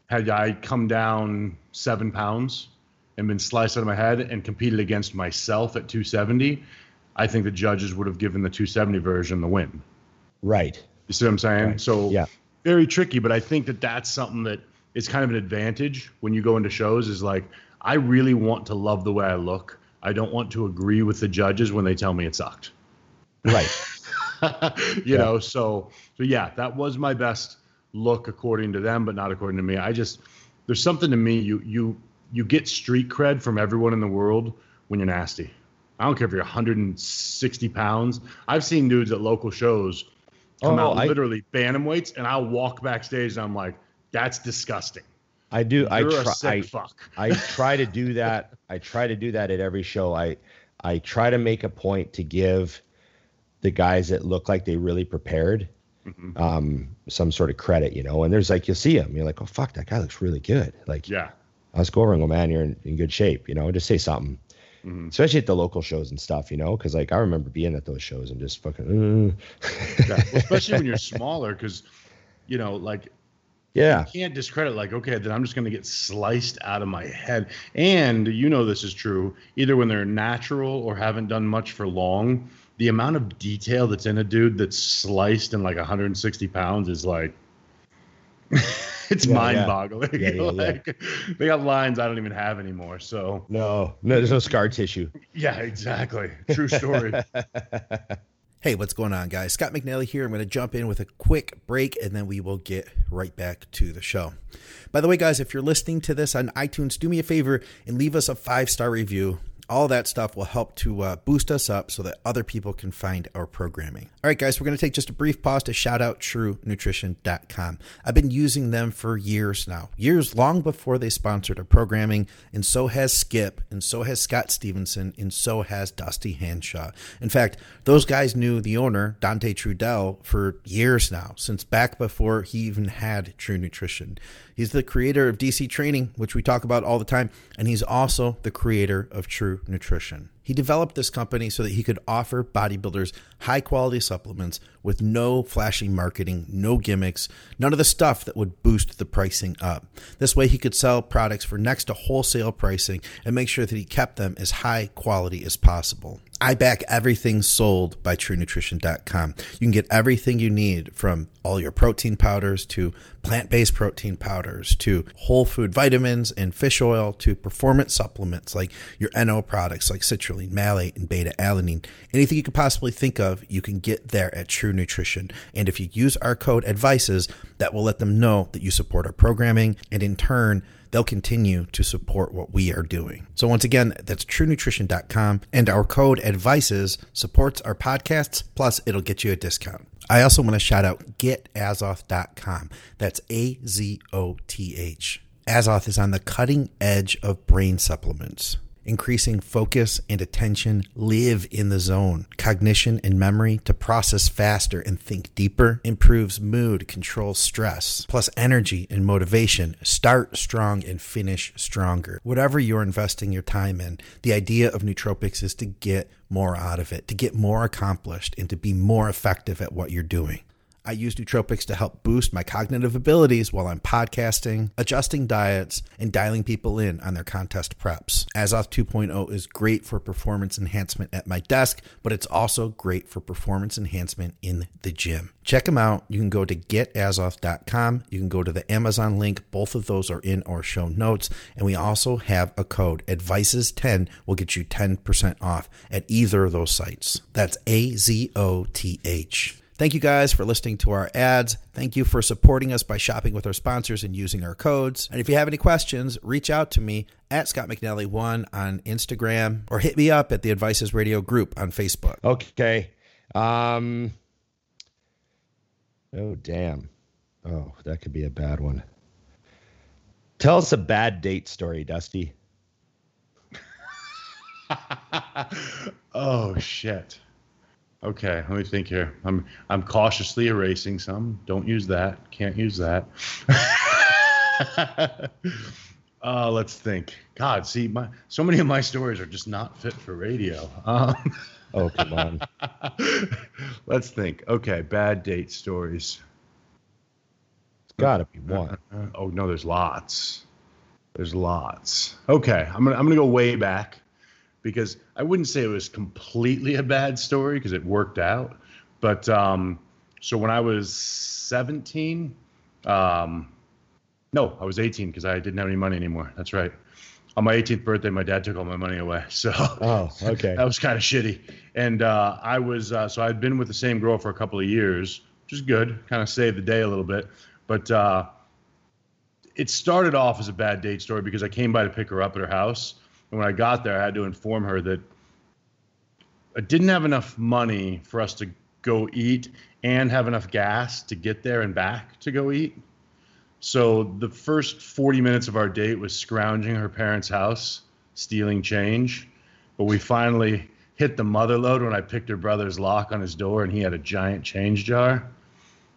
had I come down seven pounds and been sliced out of my head and competed against myself at 270, I think the judges would have given the 270 version the win. right. You see what I'm saying? Right. So Yeah. very tricky, but I think that that's something that is kind of an advantage when you go into shows. Is like I really want to love the way I look. I don't want to agree with the judges when they tell me it sucked. Right. <laughs> you Yeah. know, so so yeah, that was my best look according to them, but not according to me. I just there's something to me. You you you get street cred from everyone in the world when you're nasty. I don't care if you're 160 pounds. I've seen dudes at local shows come Oh, out I- literally bantamweights, and I'll walk backstage and I'm like, that's disgusting. I do. I You're a try. I, fuck. I try to do <laughs> that. I try to do that at every show. I I try to make a point to give the guys that look like they really prepared Mhm. um, some sort of credit, you know. And there's like you see him, you're like, oh fuck, that guy looks really good. Like, Yeah. let's go over and go, man, you're in, in good shape, you know. Just say something, Mhm. especially at the local shows and stuff, you know, because like I remember being at those shows and just fucking, uh, yeah. Well, especially when you're <laughs> smaller, because you know, like yeah, you can't discredit like okay then i'm just going to get sliced out of my head. And you know this is true either when they're natural or haven't done much for long the amount of detail that's in a dude that's sliced in like 160 pounds is like <laughs> it's Yeah, mind-boggling. Yeah, yeah, yeah. like they got lines i don't even have anymore so. No, no, there's no scar tissue. yeah exactly. True story <laughs> Hey, what's going on, guys? Scott McNally here. I'm going to jump in with a quick break and then we will get right back to the show. By the way, guys, if you're listening to this on iTunes, do me a favor and leave us a five star review. All that stuff will help to uh, boost us up so that other people can find our programming. All right, guys, we're going to take just a brief pause to shout out TrueNutrition.com. I've been using them for years now, years long before they sponsored our programming, and so has Skip, and so has Scott Stevenson, and so has Dusty Hanshaw. In fact, those guys knew the owner, Dante Trudell, for years now, since back before he even had True Nutrition. He's the creator of DC Training, which we talk about all the time, and he's also the creator of True Nutrition. He developed this company so that he could offer bodybuilders high quality supplements with no flashy marketing, no gimmicks, none of the stuff that would boost the pricing up. This way, he could sell products for next to wholesale pricing and make sure that he kept them as high quality as possible. I back everything sold by TrueNutrition.com. You can get everything you need from all your protein powders to plant based protein powders to whole food vitamins and fish oil to performance supplements like your NO products like citrulline, malate, and beta alanine. Anything you could possibly think of, you can get there at True Nutrition. And if you use our code ADVICES, that will let them know that you support our programming and in turn, they'll continue to support what we are doing. So once again, that's truenutrition.com and our code advices supports our podcasts plus it'll get you a discount. I also want to shout out getazoth.com. That's A Z O T H. Azoth is on the cutting edge of brain supplements increasing focus and attention, live in the zone, cognition and memory to process faster and think deeper, improves mood, controls stress, plus energy and motivation, start strong and finish stronger. Whatever you're investing your time in, the idea of nootropics is to get more out of it, to get more accomplished, and to be more effective at what you're doing. I use nootropics to help boost my cognitive abilities while I'm podcasting, adjusting diets, and dialing people in on their contest preps. Azoth 2.0 is great for performance enhancement at my desk, but it's also great for performance enhancement in the gym. Check them out. You can go to getazoth.com. You can go to the Amazon link. Both of those are in our show notes. And we also have a code. Advices10 will get you 10% off at either of those sites. That's A Z O T H. Thank you guys for listening to our ads. Thank you for supporting us by shopping with our sponsors and using our codes. And if you have any questions, reach out to me at Scott McNally1 on Instagram or hit me up at the Advices Radio group on Facebook. Okay. Um. Oh damn. Oh, that could be a bad one. Tell us a bad date story, Dusty. <laughs> oh shit. Okay, let me think here. I'm I'm cautiously erasing some. Don't use that. Can't use that. <laughs> uh, let's think. God, see, my so many of my stories are just not fit for radio. Um, Oh come on. <laughs> let's think. Okay, bad date stories. It's got to be one. Uh, <laughs> oh no, there's lots. There's lots. Okay, I'm gonna I'm gonna go way back because I wouldn't say it was completely a bad story because it worked out. But um, so when I was 17, um, no, I was 18 because I didn't have any money anymore. That's right. On my 18th birthday, my dad took all my money away. <laughs> So Oh, okay. <laughs> that was kind of shitty. And uh, I was uh, so I'd been with the same girl for a couple of years, which is good. Kind of saved the day a little bit. But uh, it started off as a bad date story because I came by to pick her up at her house, and when I got there, I had to inform her that I didn't have enough money for us to go eat and have enough gas to get there and back to go eat. So the first 40 minutes of our date was scrounging her parents' house, stealing change. But we finally hit the mother load when I picked her brother's lock on his door and he had a giant change jar.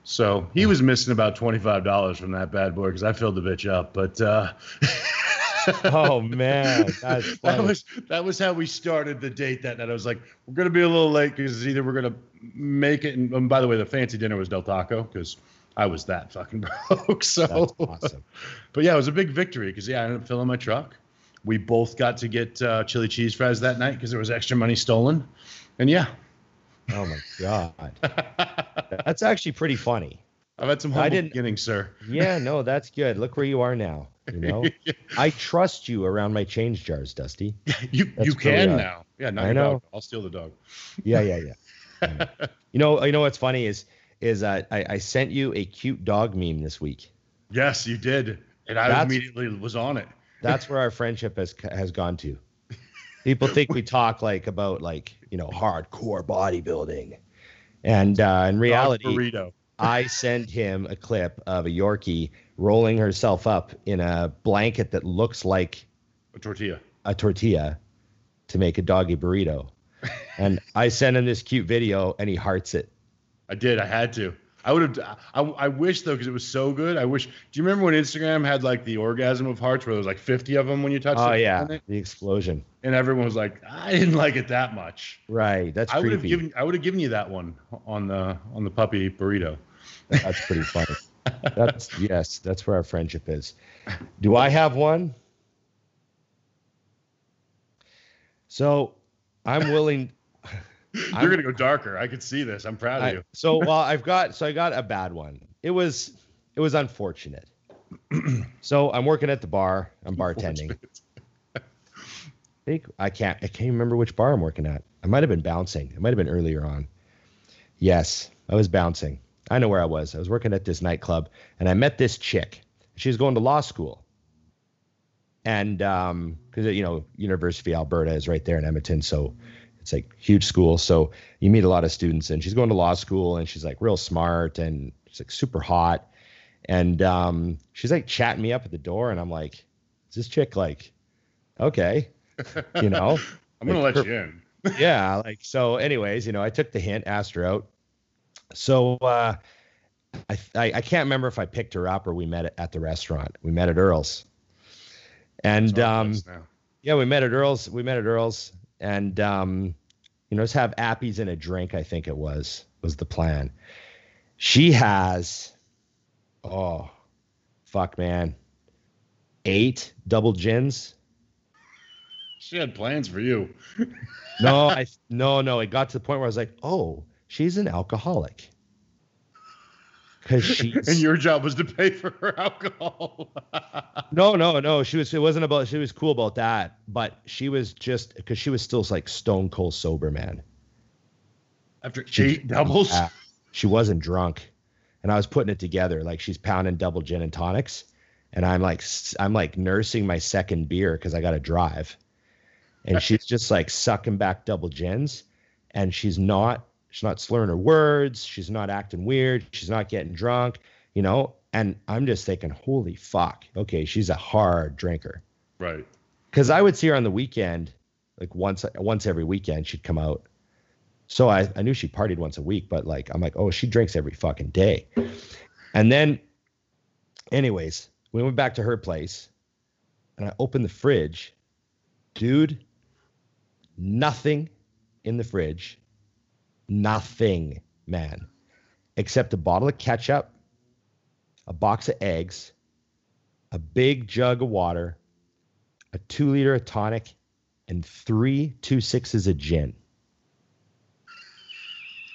So he was missing about $25 from that bad boy because I filled the bitch up. But uh, <laughs> <laughs> oh man, that's that was that was how we started the date that night. I was like, we're gonna be a little late because either we're gonna make it. And, and by the way, the fancy dinner was Del Taco because I was that fucking <laughs> broke. So, That's awesome. <laughs> but yeah, it was a big victory because yeah, I ended up filling my truck. We both got to get uh, chili cheese fries that night because there was extra money stolen. And yeah, Oh my god, that's actually pretty funny. I've had some I didn't- beginnings, sir. Yeah, no, that's good. Look where you are now. You know, <laughs> I trust you around my change jars, Dusty. <laughs> You That's you can now. Yeah, not I know. Dog. I'll steal the dog. Yeah, yeah, yeah. <laughs> You know, you know what's funny is is uh, I, I sent you a cute dog meme this week. Yes, you did, and I That's- immediately was on it. That's where our friendship has has gone to. People think we talk like about like you know hardcore bodybuilding, and uh, in reality, burrito. I send him a clip of a Yorkie rolling herself up in a blanket that looks like A tortilla. a tortilla to make a doggy burrito. <laughs> And I send him this cute video and he hearts it. I did. I had to. I would have. I, I wish though, because it was so good. I wish. Do you remember when Instagram had like the orgasm of hearts, where there was like 50 of them when you touched Oh it? yeah, the explosion. And everyone was like, I didn't like it that much. Right. That's I would have given. I would have given you that one on the on the puppy burrito. That's pretty funny. That's yes, that's where our friendship is. Do I have one? So I'm willing <laughs> You're I'm- gonna go darker. I could see this. I'm proud of I, you. so well i've got so i got a bad one it was it was unfortunate <clears throat> so i'm working at the bar i'm bartending <laughs> I think i can't i can't remember which bar i'm working at i might have been bouncing it might have been earlier on yes i was bouncing i know where i was. I was working at this nightclub and i met this chick. She was going to law school. And um because you know university of alberta is right there in edmonton so it's like huge school. So you meet a lot of students and she's going to law school and she's like real smart and she's like super hot. And um she's like chatting me up at the door and i'm like is this chick like okay you know? <laughs> I'm gonna like, let her- you in. yeah like so anyways you know i took the hint asked her out so uh I, I i can't remember if i picked her up or we met at the restaurant we met at earl's and um yeah, we met at Earl's. We met at Earl's, and um, you know, just have appies and a drink. I think it was was the plan. She has, oh, fuck, man, eight double gins. She had plans for you. No, <laughs> I no no. It got to the point where I was like, oh, she's an alcoholic. Because <laughs> she's and your job was to pay for her alcohol. <laughs> No, no, no. She was. It wasn't about. She was cool about that, but she was just because she was still like stone cold sober, man. After She- eight doubles. <laughs> Uh, she wasn't drunk, and I was putting it together. Like she's pounding double gin and tonics, and I'm like, I'm like nursing my second beer because I got to drive, and she's just like sucking back double gins, and she's not. She's not slurring her words. She's not acting weird. She's not getting drunk, you know. And I'm just thinking, holy fuck. Okay, she's a hard drinker Right. because I would see her on the weekend, like once once every weekend, she'd come out. So I, I knew she partied once a week, but like I'm like, oh, she drinks every fucking day. And then, anyways, we went back to her place, and I opened the fridge, dude. Nothing in the fridge, nothing, man, except a bottle of ketchup, a box of eggs, a big jug of water, a two liter of tonic, and three two sixes of gin.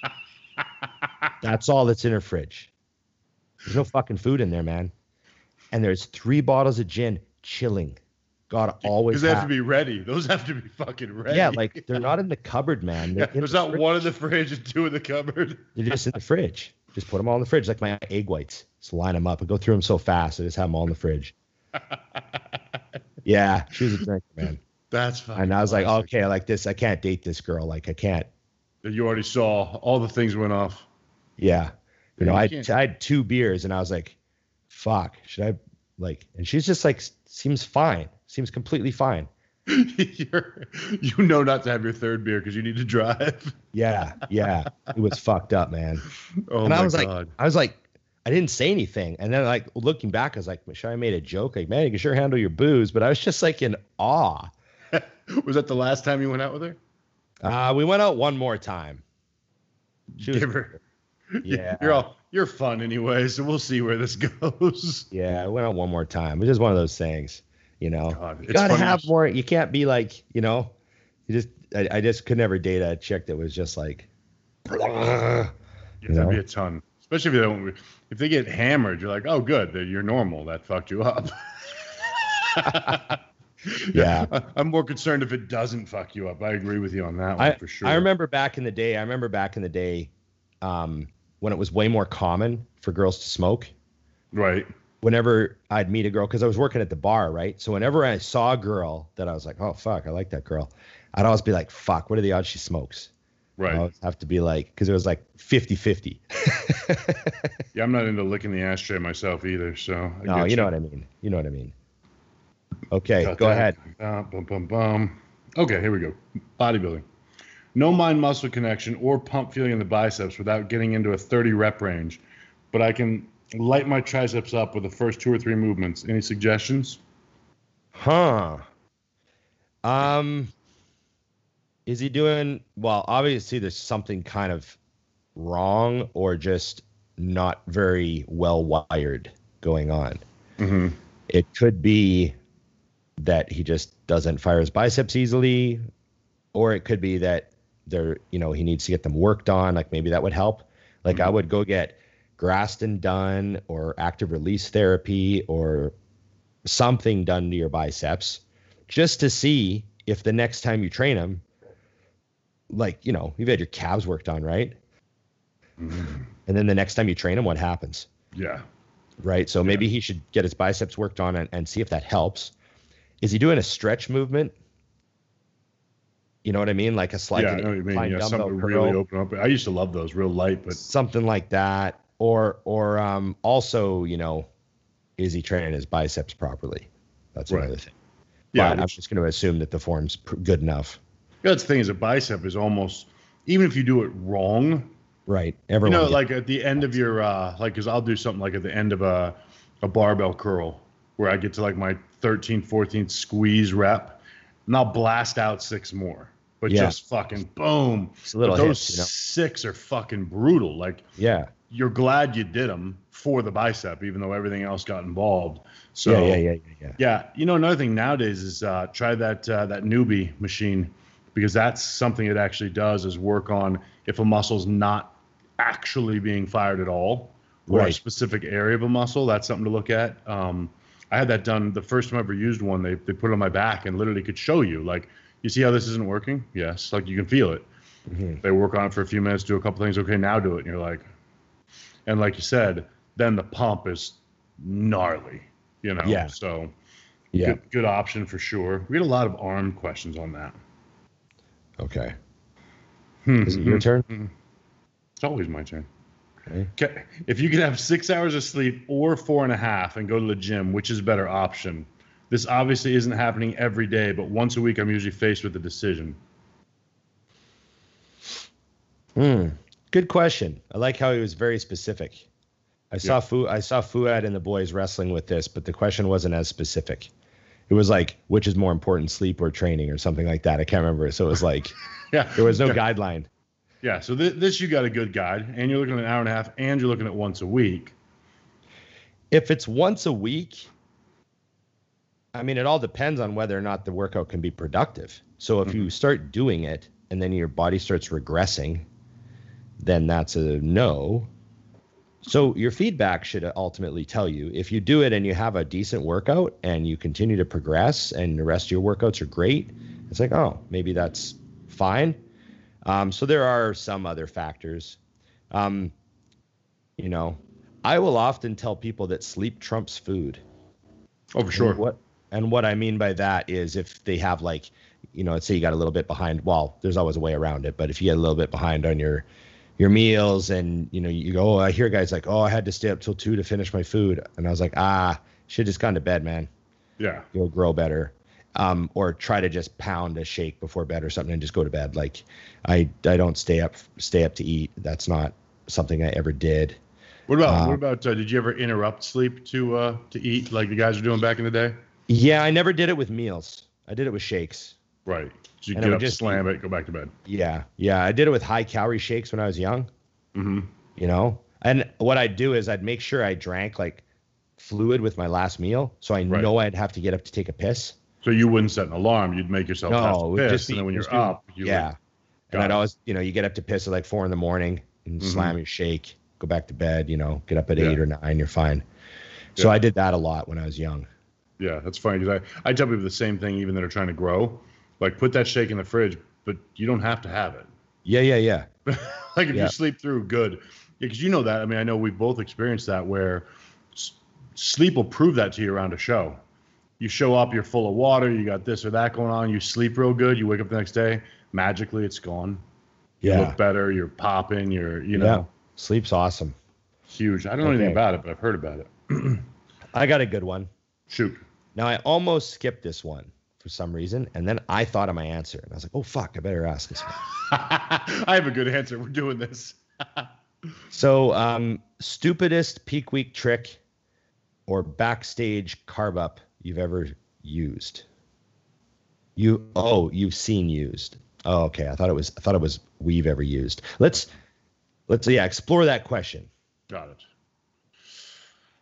<laughs> That's all that's in her fridge. There's no fucking food in there, man. And there's three bottles of gin chilling. God always Because they have to be ready. Those have to be fucking ready. Yeah, like they're not in the cupboard, man. Yeah, <laughs> there's the not fridge. one in the fridge and two in the cupboard. They're just in the fridge. Just put them all in the fridge, like my egg whites. Just line them up and go through them so fast. I just have them all in the fridge. <laughs> yeah, she was a drinker, man. That's fine. And I was like, okay, I like this. I can't date this girl. Like, I can't. You already saw all the things went off. Yeah. You know, you I, can't- I had two beers and I was like, fuck, should I like, and she's just like, seems fine. Seems completely fine. <laughs> You're, you know not to have your third beer because you need to drive. <laughs> Yeah. Yeah. it was fucked up, man. Oh and my I was god. like, I was like, I didn't say anything. And then like looking back, I was like, sure, I made a joke. Like, man, you can sure handle your booze. But I was just like in awe. <laughs> was that the last time you went out with her? Uh, we went out one more time. She was, Give her. Yeah. You're all you're fun anyway, so we'll see where this goes. yeah, I went out one more time. It's just one of those things, you know. God, you gotta have more. You can't be like, you know, you just. I, I just could never date a chick that was just like. Yeah, that'd know? be a ton. Especially if they don't if they get hammered, you're like, oh good, you're normal. That fucked you up. <laughs> <laughs> Yeah. I'm more concerned if it doesn't fuck you up. I agree with you on that one I, for sure. I remember back in the day. I remember back in the day, um, when it was way more common for girls to smoke. Right. Whenever I'd meet a girl, because I was working at the bar, right? So whenever I saw a girl that I was like, oh fuck, I like that girl, I'd always be like, fuck, what are the odds she smokes? Right. I always have to be like, because it was like 50-50. <laughs> Yeah, I'm not into licking the ashtray myself either. So I no, get you know what I mean. You know what I mean. Okay, Got go that. ahead. Uh, bum, bum, bum. Okay, here we go. Bodybuilding. No mind muscle connection or pump feeling in the biceps without getting into a 30 rep range, but I can light my triceps up with the first two or three movements. Any suggestions? Huh. Um is he doing well, obviously there's something kind of wrong or just not very well wired going on. Mm-hmm. It could be that he just doesn't fire his biceps easily or it could be that there, you know, he needs to get them worked on, like maybe that would help. Like I would go get Graston done or active release therapy or something done to your biceps just to see if the next time you train them, like, you know, you've had your calves worked on, right? Mm-hmm. And then the next time you train them, what happens? Yeah. Right. So maybe he should get his biceps worked on and, and see if that helps. Is he doing a stretch movement? You know what I mean? Like a slide yeah, I know what you mean. Yeah, something curl, really open up. I used to love those, real light, but something like that. Or or um also, you know, is he training his biceps properly? That's Right. another thing. yeah, but I'm just going to assume that the form's pr- good enough. that's the thing is a bicep is almost even if you do it wrong, Right. Everyone. you know, like at the end of your uh like because I'll do something like at the end of a a barbell curl where I get to like my 13, 14 squeeze rep, and I'll blast out six more. But Yeah. just fucking boom. It's a little But those hits, you know? six are fucking brutal. Like yeah. You're glad you did them for the bicep, even though everything else got involved. So yeah. Yeah. Yeah. Yeah. Yeah. yeah, you know another thing nowadays is uh, try that uh, that Neubie machine because that's something it actually does is work on if a muscle's not actually being fired at all or a specific area of a muscle. That's something to look at. Um, I had that done the first time I ever used one. They they put it on my back and literally could show you like you see how this isn't working. Yes, like you can feel it. Mhm. They work on it for a few minutes, do a couple things. Okay, now do it. And you're like, and like you said, then the pump is gnarly. You know. Yeah. So Yeah. Good, good option for sure. We had a lot of arm questions on that. Okay. Hmm, Is it your turn? It's always my turn. Okay. Okay. If you could have six hours of sleep or four and a half and go to the gym, which is better option? This obviously isn't happening every day, but once a week I'm usually faced with a decision. Hmm. Good question. I like how he was very specific. I saw Fu I saw Fouad and the boys wrestling with this, but the question wasn't as specific. It was like, which is more important, sleep or training, or something like that. I can't remember. So it was like <laughs> Yeah. there was no yeah. guideline. Yeah. So th- this you got a good guide, and you're looking at an hour and a half, and you're looking at once a week. If it's once a week, I mean, it all depends on whether or not the workout can be productive. So if mm-hmm. you start doing it and then your body starts regressing, then that's a no. So your feedback should ultimately tell you if you do it and you have a decent workout and you continue to progress and the rest of your workouts are great, it's like, oh, maybe that's fine. Um, so there are some other factors. Um, You know, I will often tell people that sleep trumps food. Oh, for sure. And what and what I mean by that is if they have like, you know, let's say you got a little bit behind. Well, there's always a way around it, but if you get a little bit behind on your your meals and you know you go, oh, I hear guys like, oh, I had to stay up till two to finish my food, and I was like, ah, should just gone to bed, man. Yeah. You'll grow better. Um, or try to just pound a shake before bed or something and just go to bed. Like I I don't stay up stay up to eat. That's not something I ever did. What about Uh, what about? Uh, did you ever interrupt sleep to uh, to eat like the guys were doing back in the day? Yeah, I never did it with meals. I did it with shakes. Right. So you And get up, just slam it, go back to bed. Yeah, yeah, I did it with high calorie shakes when I was young. Mm-hmm. You know, and what I'd do is I'd make sure I drank like fluid with my last meal, so I Right. know I'd have to get up to take a piss. So you wouldn't set an alarm. You'd make yourself No, piss, just be and then when you're up, you yeah. would- And I'd it. always, you know, you get up to piss at like four in the morning and Mhm. slam your shake, go back to bed, you know, get up at Yeah. eight or nine, you're fine. So Yeah. I did that a lot when I was young. Yeah, that's funny because I, I tell people the same thing, even that are trying to grow. Like, put that shake in the fridge, but you don't have to have it. Yeah, yeah, yeah. <laughs> like, if Yeah. you sleep through, good. Because you know that. I mean, I know we've both experienced that where s- sleep will prove that to you around a show. You show up, you're full of water, you got this or that going on, you sleep real good, you wake up the next day, magically it's gone. You Yeah. look better, you're popping, you're, you know, Yeah. Sleep's awesome. huge. I don't know anything about it, but I've heard about it. <clears throat> I got a good one. Shoot. Now I almost skipped this one for some reason, and then I thought of my answer, and I was like, "Oh fuck, I better ask this. <laughs> I have a good answer. We're doing this. <laughs> So, um, stupidest peak week trick or backstage carb up you've ever used? You oh, you've seen used. Oh, okay. I thought it was I thought it was we've ever used. Let's let's yeah explore that question. Got it.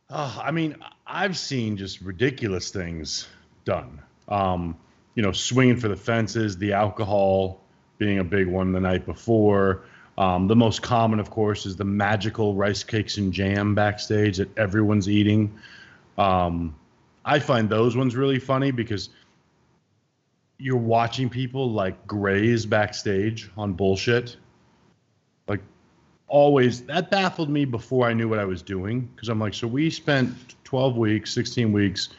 Uh, I mean, I've seen just ridiculous things done. Um, you know, swinging for the fences, the alcohol being a big one the night before. Um, the most common, of course, is the magical rice cakes and jam backstage that everyone's eating. Um, I find those ones really funny because you're watching people like graze backstage on bullshit. Like always that baffled me before I knew what I was doing because I'm like, so we spent 12 weeks, 16 weeks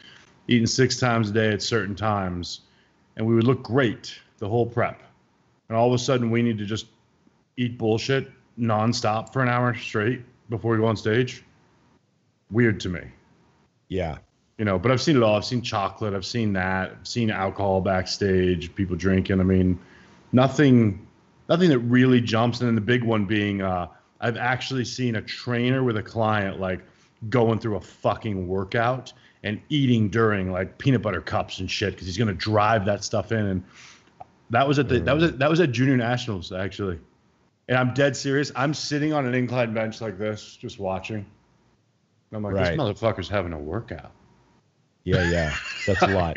eating six times a day at certain times, and we would look great the whole prep. And all of a sudden, we need to just eat bullshit nonstop for an hour straight before we go on stage. Weird to me, Yeah. you know. But I've seen it all. I've seen chocolate. I've seen that. I've seen alcohol backstage. People drinking. I mean, nothing, nothing that really jumps. And then the big one being, uh, I've actually seen a trainer with a client like going through a fucking workout and eating during like peanut butter cups and shit because he's gonna drive that stuff in. And that was at the that was at, that was at Junior Nationals actually. And I'm dead serious. I'm sitting on an incline bench like this, just watching. And I'm like, Right. this motherfucker's having a workout. Yeah, yeah. That's a <laughs> lot.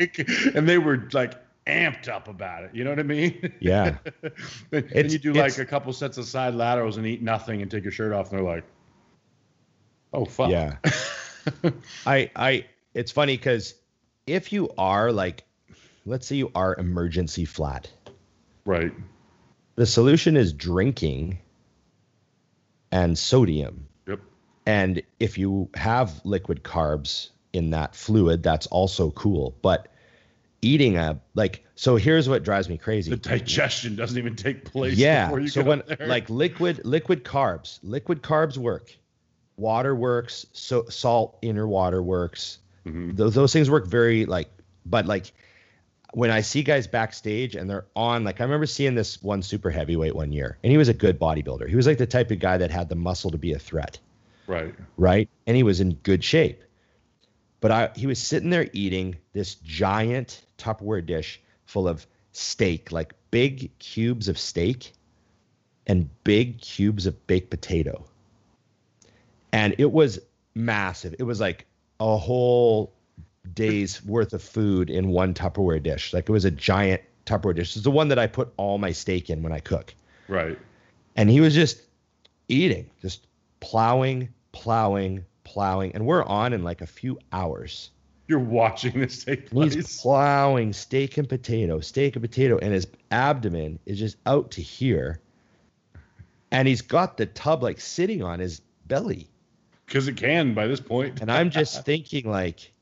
and they were like amped up about it. You know what I mean? Yeah. <laughs> and, It's- you do like a couple sets of side laterals and eat nothing and take your shirt off, and they're like, "Oh fuck." Yeah. <laughs> I I it's funny because if you are like let's say you are emergency flat, Right. the solution is drinking and sodium. Yep. And if you have liquid carbs in that fluid, that's also cool. But eating a like so here's what drives me crazy. The digestion doesn't even take place. yeah. Before you So when like liquid liquid carbs, liquid carbs work. Water works, so salt inner water works. Mhm. Those those things work very like but like when I see guys backstage and they're on like I remember seeing this one super heavyweight one year and he was a good bodybuilder. He was like the type of guy that had the muscle to be a threat right. right? And he was in good shape. But I, he was sitting there eating this giant Tupperware dish full of steak, like big cubes of steak and big cubes of baked potato. And it was massive. It was like a whole day's worth of food in one Tupperware dish. Like it was a giant Tupperware dish. It's the one that I put all my steak in when I cook Right. and he was just eating, just plowing, plowing, plowing, and we're on in like a few hours. You're watching this take And He's plowing steak and potato, steak and potato, and his abdomen is just out to here. And he's got the tub like sitting on his belly. Because it can by this point. and I'm just <laughs> thinking like,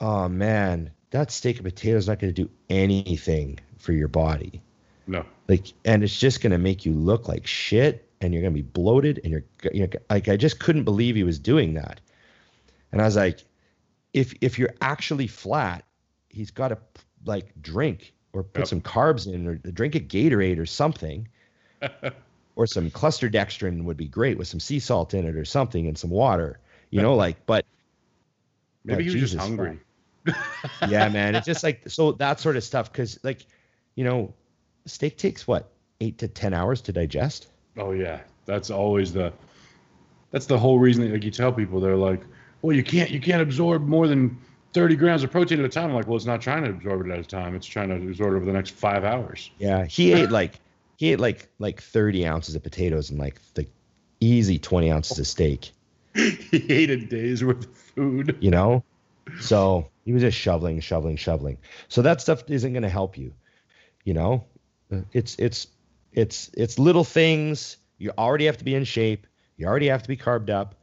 oh man, that steak and potatoes not going to do anything for your body. no. Like, and it's just going to make you look like shit, and you're going to be bloated, and you're, you know, like, I just couldn't believe he was doing that. And I was like, if if you're actually flat, he's got to like drink or put Yep. some carbs in, or drink a Gatorade or something, <laughs> or some cluster dextrin would be great with some sea salt in it or something and some water. You know, like, but Maybe Oh, he was just hungry. yeah, man. It's just like so that sort of stuff because like, you know, steak takes what eight to ten hours to digest. Oh yeah, that's always the. That's the whole reason that like you tell people they're like, well, you can't you can't absorb more than thirty grams of protein at a time. I'm like, well, it's not trying to absorb it at a time. It's trying to absorb it over the next five hours. Yeah, he ate like he ate like like thirty ounces of potatoes and like the easy twenty ounces of steak. <laughs> he ate a day's worth of food. You know, so he was just shoveling, shoveling, shoveling. So that stuff isn't going to help you. You know, it's it's it's it's little things. You already have to be in shape. You already have to be carved up.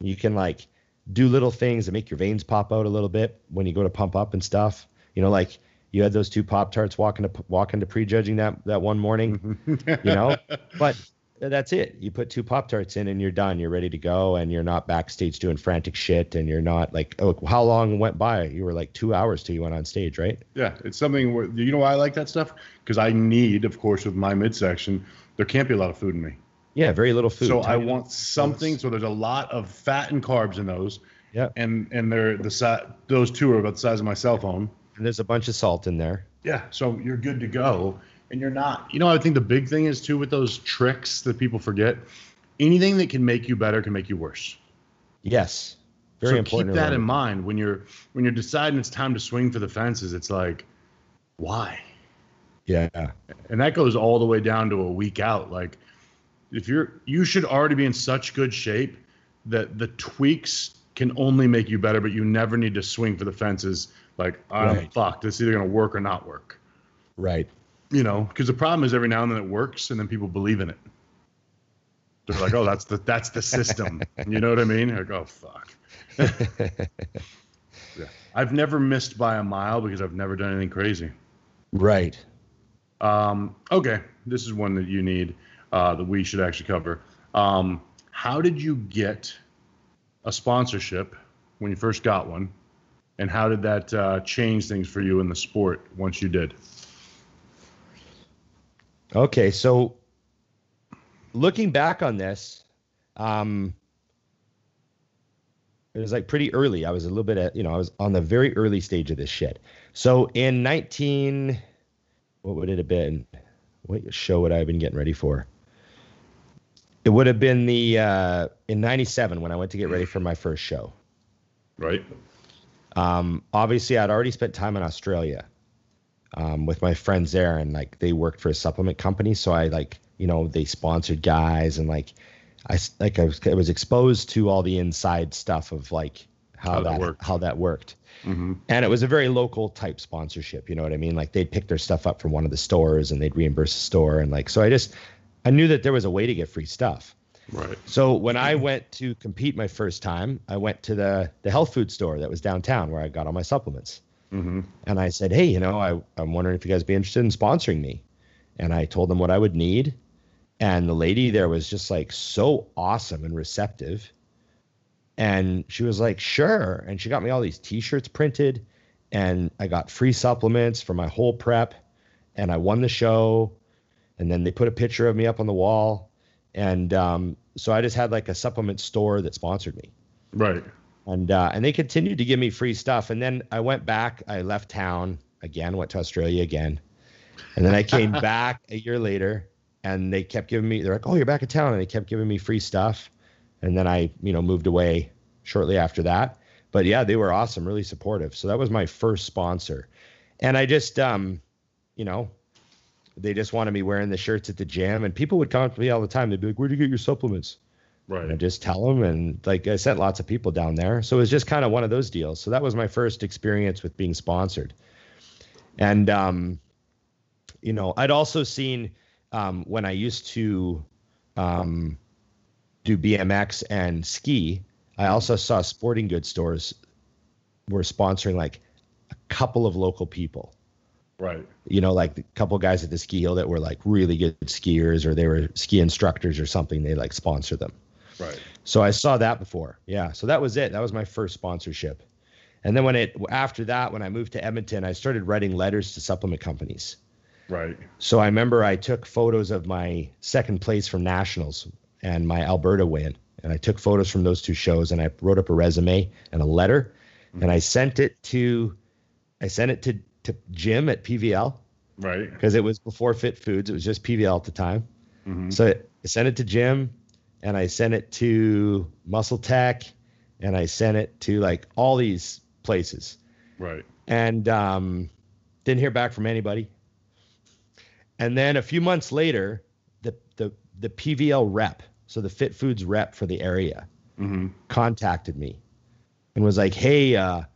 You can like do little things that make your veins pop out a little bit when you go to pump up and stuff. You know, like you had those two pop tarts walking to walking to prejudging that that one morning. <laughs> you know, but that's it. You put two pop tarts in and you're done. You're ready to go, and you're not backstage doing frantic shit, and you're not like, oh, how long went by? You were like two hours till you went on stage, right? Yeah, it's something where you know why I like that stuff because I need, of course, with my midsection, there can't be a lot of food in me. Yeah, very little food. So I want something. So there's a lot of fat and carbs in those. Yeah. And and they're the size those two are about the size of my cell phone. And there's a bunch of salt in there. Yeah. So you're good to go, and you're not. You know, I think the big thing is too with those tricks that people forget. Anything that can make you better can make you worse. Yes, very so important. keep that in mind when you're when you're deciding it's time to swing for the fences. It's like, why? Yeah, and that goes all the way down to a week out like if you're you should already be in such good shape that the tweaks can only make you better but you never need to swing for the fences like i'm Right. fucked it's either going to work or not work right. you know because the problem is every now and then it works and then people believe in it they're like oh that's the that's the system <laughs> you know what i mean like oh fuck <laughs> yeah. i've never missed by a mile because i've never done anything crazy Right. Um, okay, this is one that you need uh, that we should actually cover. Um, how did you get a sponsorship when you first got one, and how did that uh, change things for you in the sport once you did? Okay, so looking back on this, um, it was like pretty early. I was a little bit at, you know, I was on the very early stage of this shit. So in 19, what would it have been? What show would I have been getting ready for? It would have been the uh, in '97 when I went to get ready for my first show. Right. Um, obviously, I'd already spent time in Australia um, with my friends there, and like they worked for a supplement company, so I like you know they sponsored guys, and like I like I was, I was exposed to all the inside stuff of like how, How that that, worked. how that worked, Mm-hmm. and it was a very local type sponsorship. You know what I mean? Like they'd pick their stuff up from one of the stores, and they'd reimburse the store, and like so I just I knew that there was a way to get free stuff. Right. So when I went to compete my first time, I went to the the health food store that was downtown where I got all my supplements. Mm-hmm. And I said, hey, you know, I, I'm wondering if you guys be interested in sponsoring me. And I told them what I would need. And the lady there was just like so awesome and receptive. And she was like, sure. And she got me all these t shirts printed. And I got free supplements for my whole prep. And I won the show. And then they put a picture of me up on the wall. And um, so I just had like a supplement store that sponsored me Right. and uh, and they continued to give me free stuff. And then I went back. I left town again. Went to Australia again, and then I came <laughs> back a year later, and they kept giving me. They're like, "Oh, you're back in town," and they kept giving me free stuff. And then I, you know, moved away shortly after that. But yeah, they were awesome, really supportive. So that was my first sponsor, and I just, um, you know. They just wanted me wearing the shirts at the gym, and people would come up to me all the time. They'd be like, "Where'd you get your supplements?" Right. And I just tell them, and like I sent lots of people down there, so it was just kind of one of those deals. So that was my first experience with being sponsored, and um, you know, I'd also seen um, when I used to um, do BMX and ski, I also saw sporting goods stores were sponsoring like a couple of local people. Right. You know, like a couple guys at the ski hill that were like really good skiers or they were ski instructors or something. They like sponsor them. Right. So I saw that before. Yeah. So that was it. That was my first sponsorship. And then when it after that, when I moved to Edmonton, I started writing letters to supplement companies. Right. So I remember I took photos of my second place from nationals and my Alberta win, and I took photos from those two shows, and I wrote up a resume and a letter, mm-hmm. and I sent it to, I sent it to to Jim at PVL. Right. Because it was before Fit Foods, it was just PVL at the time. Mm-hmm. So I sent it to Jim, and I sent it to Muscle Tech, and I sent it to like all these places. Right. And um, didn't hear back from anybody. And then a few months later, the the the PVL rep, so the Fit Foods rep for the area, mm-hmm. contacted me and was like, "Hey, because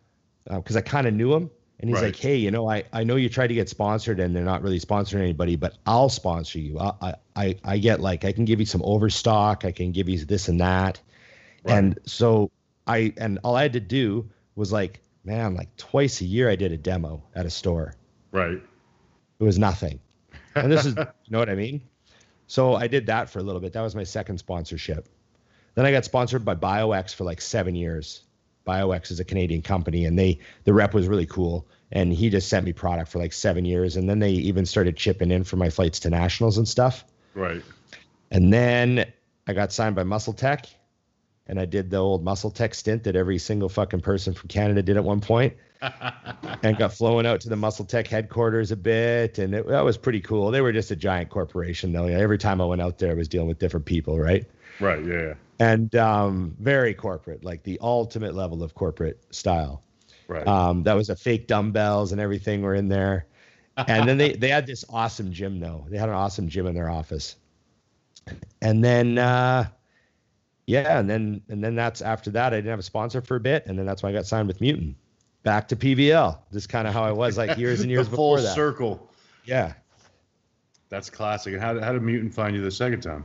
uh, uh, I kind of knew him." And he's right. like, "Hey, you know, I, I know you tried to get sponsored, and they're not really sponsoring anybody, but I'll sponsor you. I I I get like I can give you some overstock, I can give you this and that, right. and so I and all I had to do was like, man, like twice a year I did a demo at a store. Right. It was nothing. And this is, <laughs> you know what I mean? So I did that for a little bit. That was my second sponsorship. Then I got sponsored by BioX for like seven years. BioX is a Canadian company, and they the rep was really cool. And he just sent me product for like seven years, and then they even started chipping in for my flights to nationals and stuff. Right. And then I got signed by Muscle Tech, and I did the old Muscle Tech stint that every single fucking person from Canada did at one point, <laughs> and got flown out to the Muscle Tech headquarters a bit, and it, that was pretty cool. They were just a giant corporation, though. Every time I went out there, I was dealing with different people, right? Right. Yeah. And um, very corporate, like the ultimate level of corporate style. Right. Um, that was a fake dumbbells and everything were in there. And then they they had this awesome gym though. They had an awesome gym in their office. And then uh, yeah, and then and then that's after that I didn't have a sponsor for a bit, and then that's when I got signed with Mutant. Back to PVL. This kind of how I was like years and <laughs> years the before full that. circle. Yeah. That's classic. And how how did Mutant find you the second time?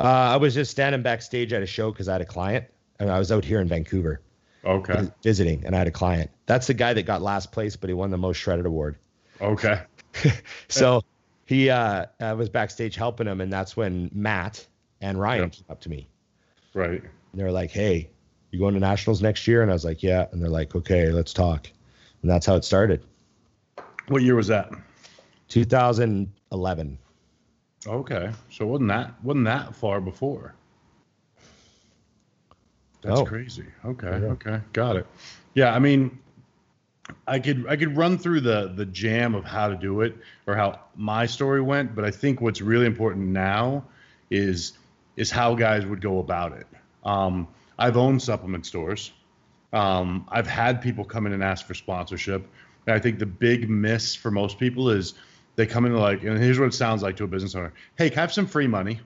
Uh, I was just standing backstage at a show because I had a client, and I was out here in Vancouver. Okay. Visiting, and I had a client. That's the guy that got last place, but he won the most shredded award. Okay. <laughs> so he uh, I was backstage helping him, and that's when Matt and Ryan yep. came up to me Right. And they're like, hey, you going to nationals next year? And I was like, yeah. And they're like, okay, let's talk. And that's how it started. What year was that? 2011. Okay. So wasn't that wasn't that far before? That's oh. crazy. Okay. Yeah. Okay. Got it. Yeah. I mean, I could I could run through the the jam of how to do it or how my story went, but I think what's really important now is is how guys would go about it. Um, I've owned supplement stores. Um, I've had people come in and ask for sponsorship. And I think the big miss for most people is they come in like, and here's what it sounds like to a business owner: Hey, can I have some free money?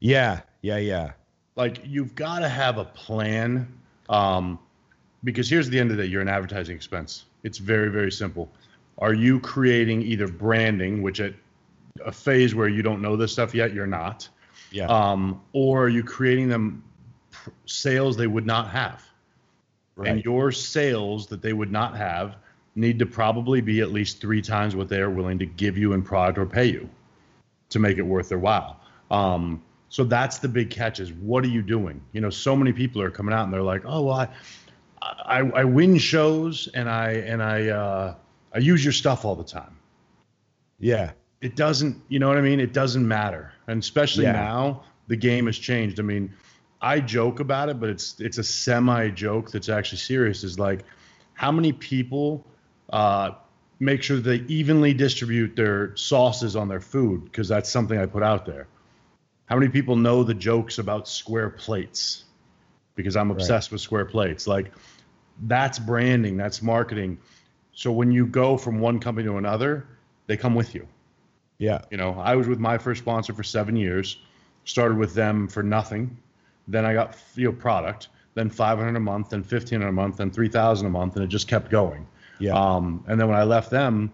Yeah, yeah, yeah. Like you've got to have a plan, um, because here's the end of the day: you're an advertising expense. It's very, very simple. Are you creating either branding, which at a phase where you don't know this stuff yet, you're not, yeah. Um, or are you creating them sales they would not have? Right. And your sales that they would not have need to probably be at least three times what they are willing to give you in product or pay you to make it worth their while. Um, so that's the big catch is what are you doing? You know, so many people are coming out and they're like, oh, well, I, I, I win shows and I, and I, uh, I use your stuff all the time. Yeah it doesn't you know what i mean it doesn't matter and especially yeah. now the game has changed i mean i joke about it but it's it's a semi joke that's actually serious is like how many people uh, make sure they evenly distribute their sauces on their food because that's something i put out there how many people know the jokes about square plates because i'm obsessed right. with square plates like that's branding that's marketing so when you go from one company to another they come with you yeah. You know, I was with my first sponsor for seven years, started with them for nothing. Then I got you know product, then 500 a month, then 1500 a month, then 3000 a month, and it just kept going. Yeah. Um, and then when I left them,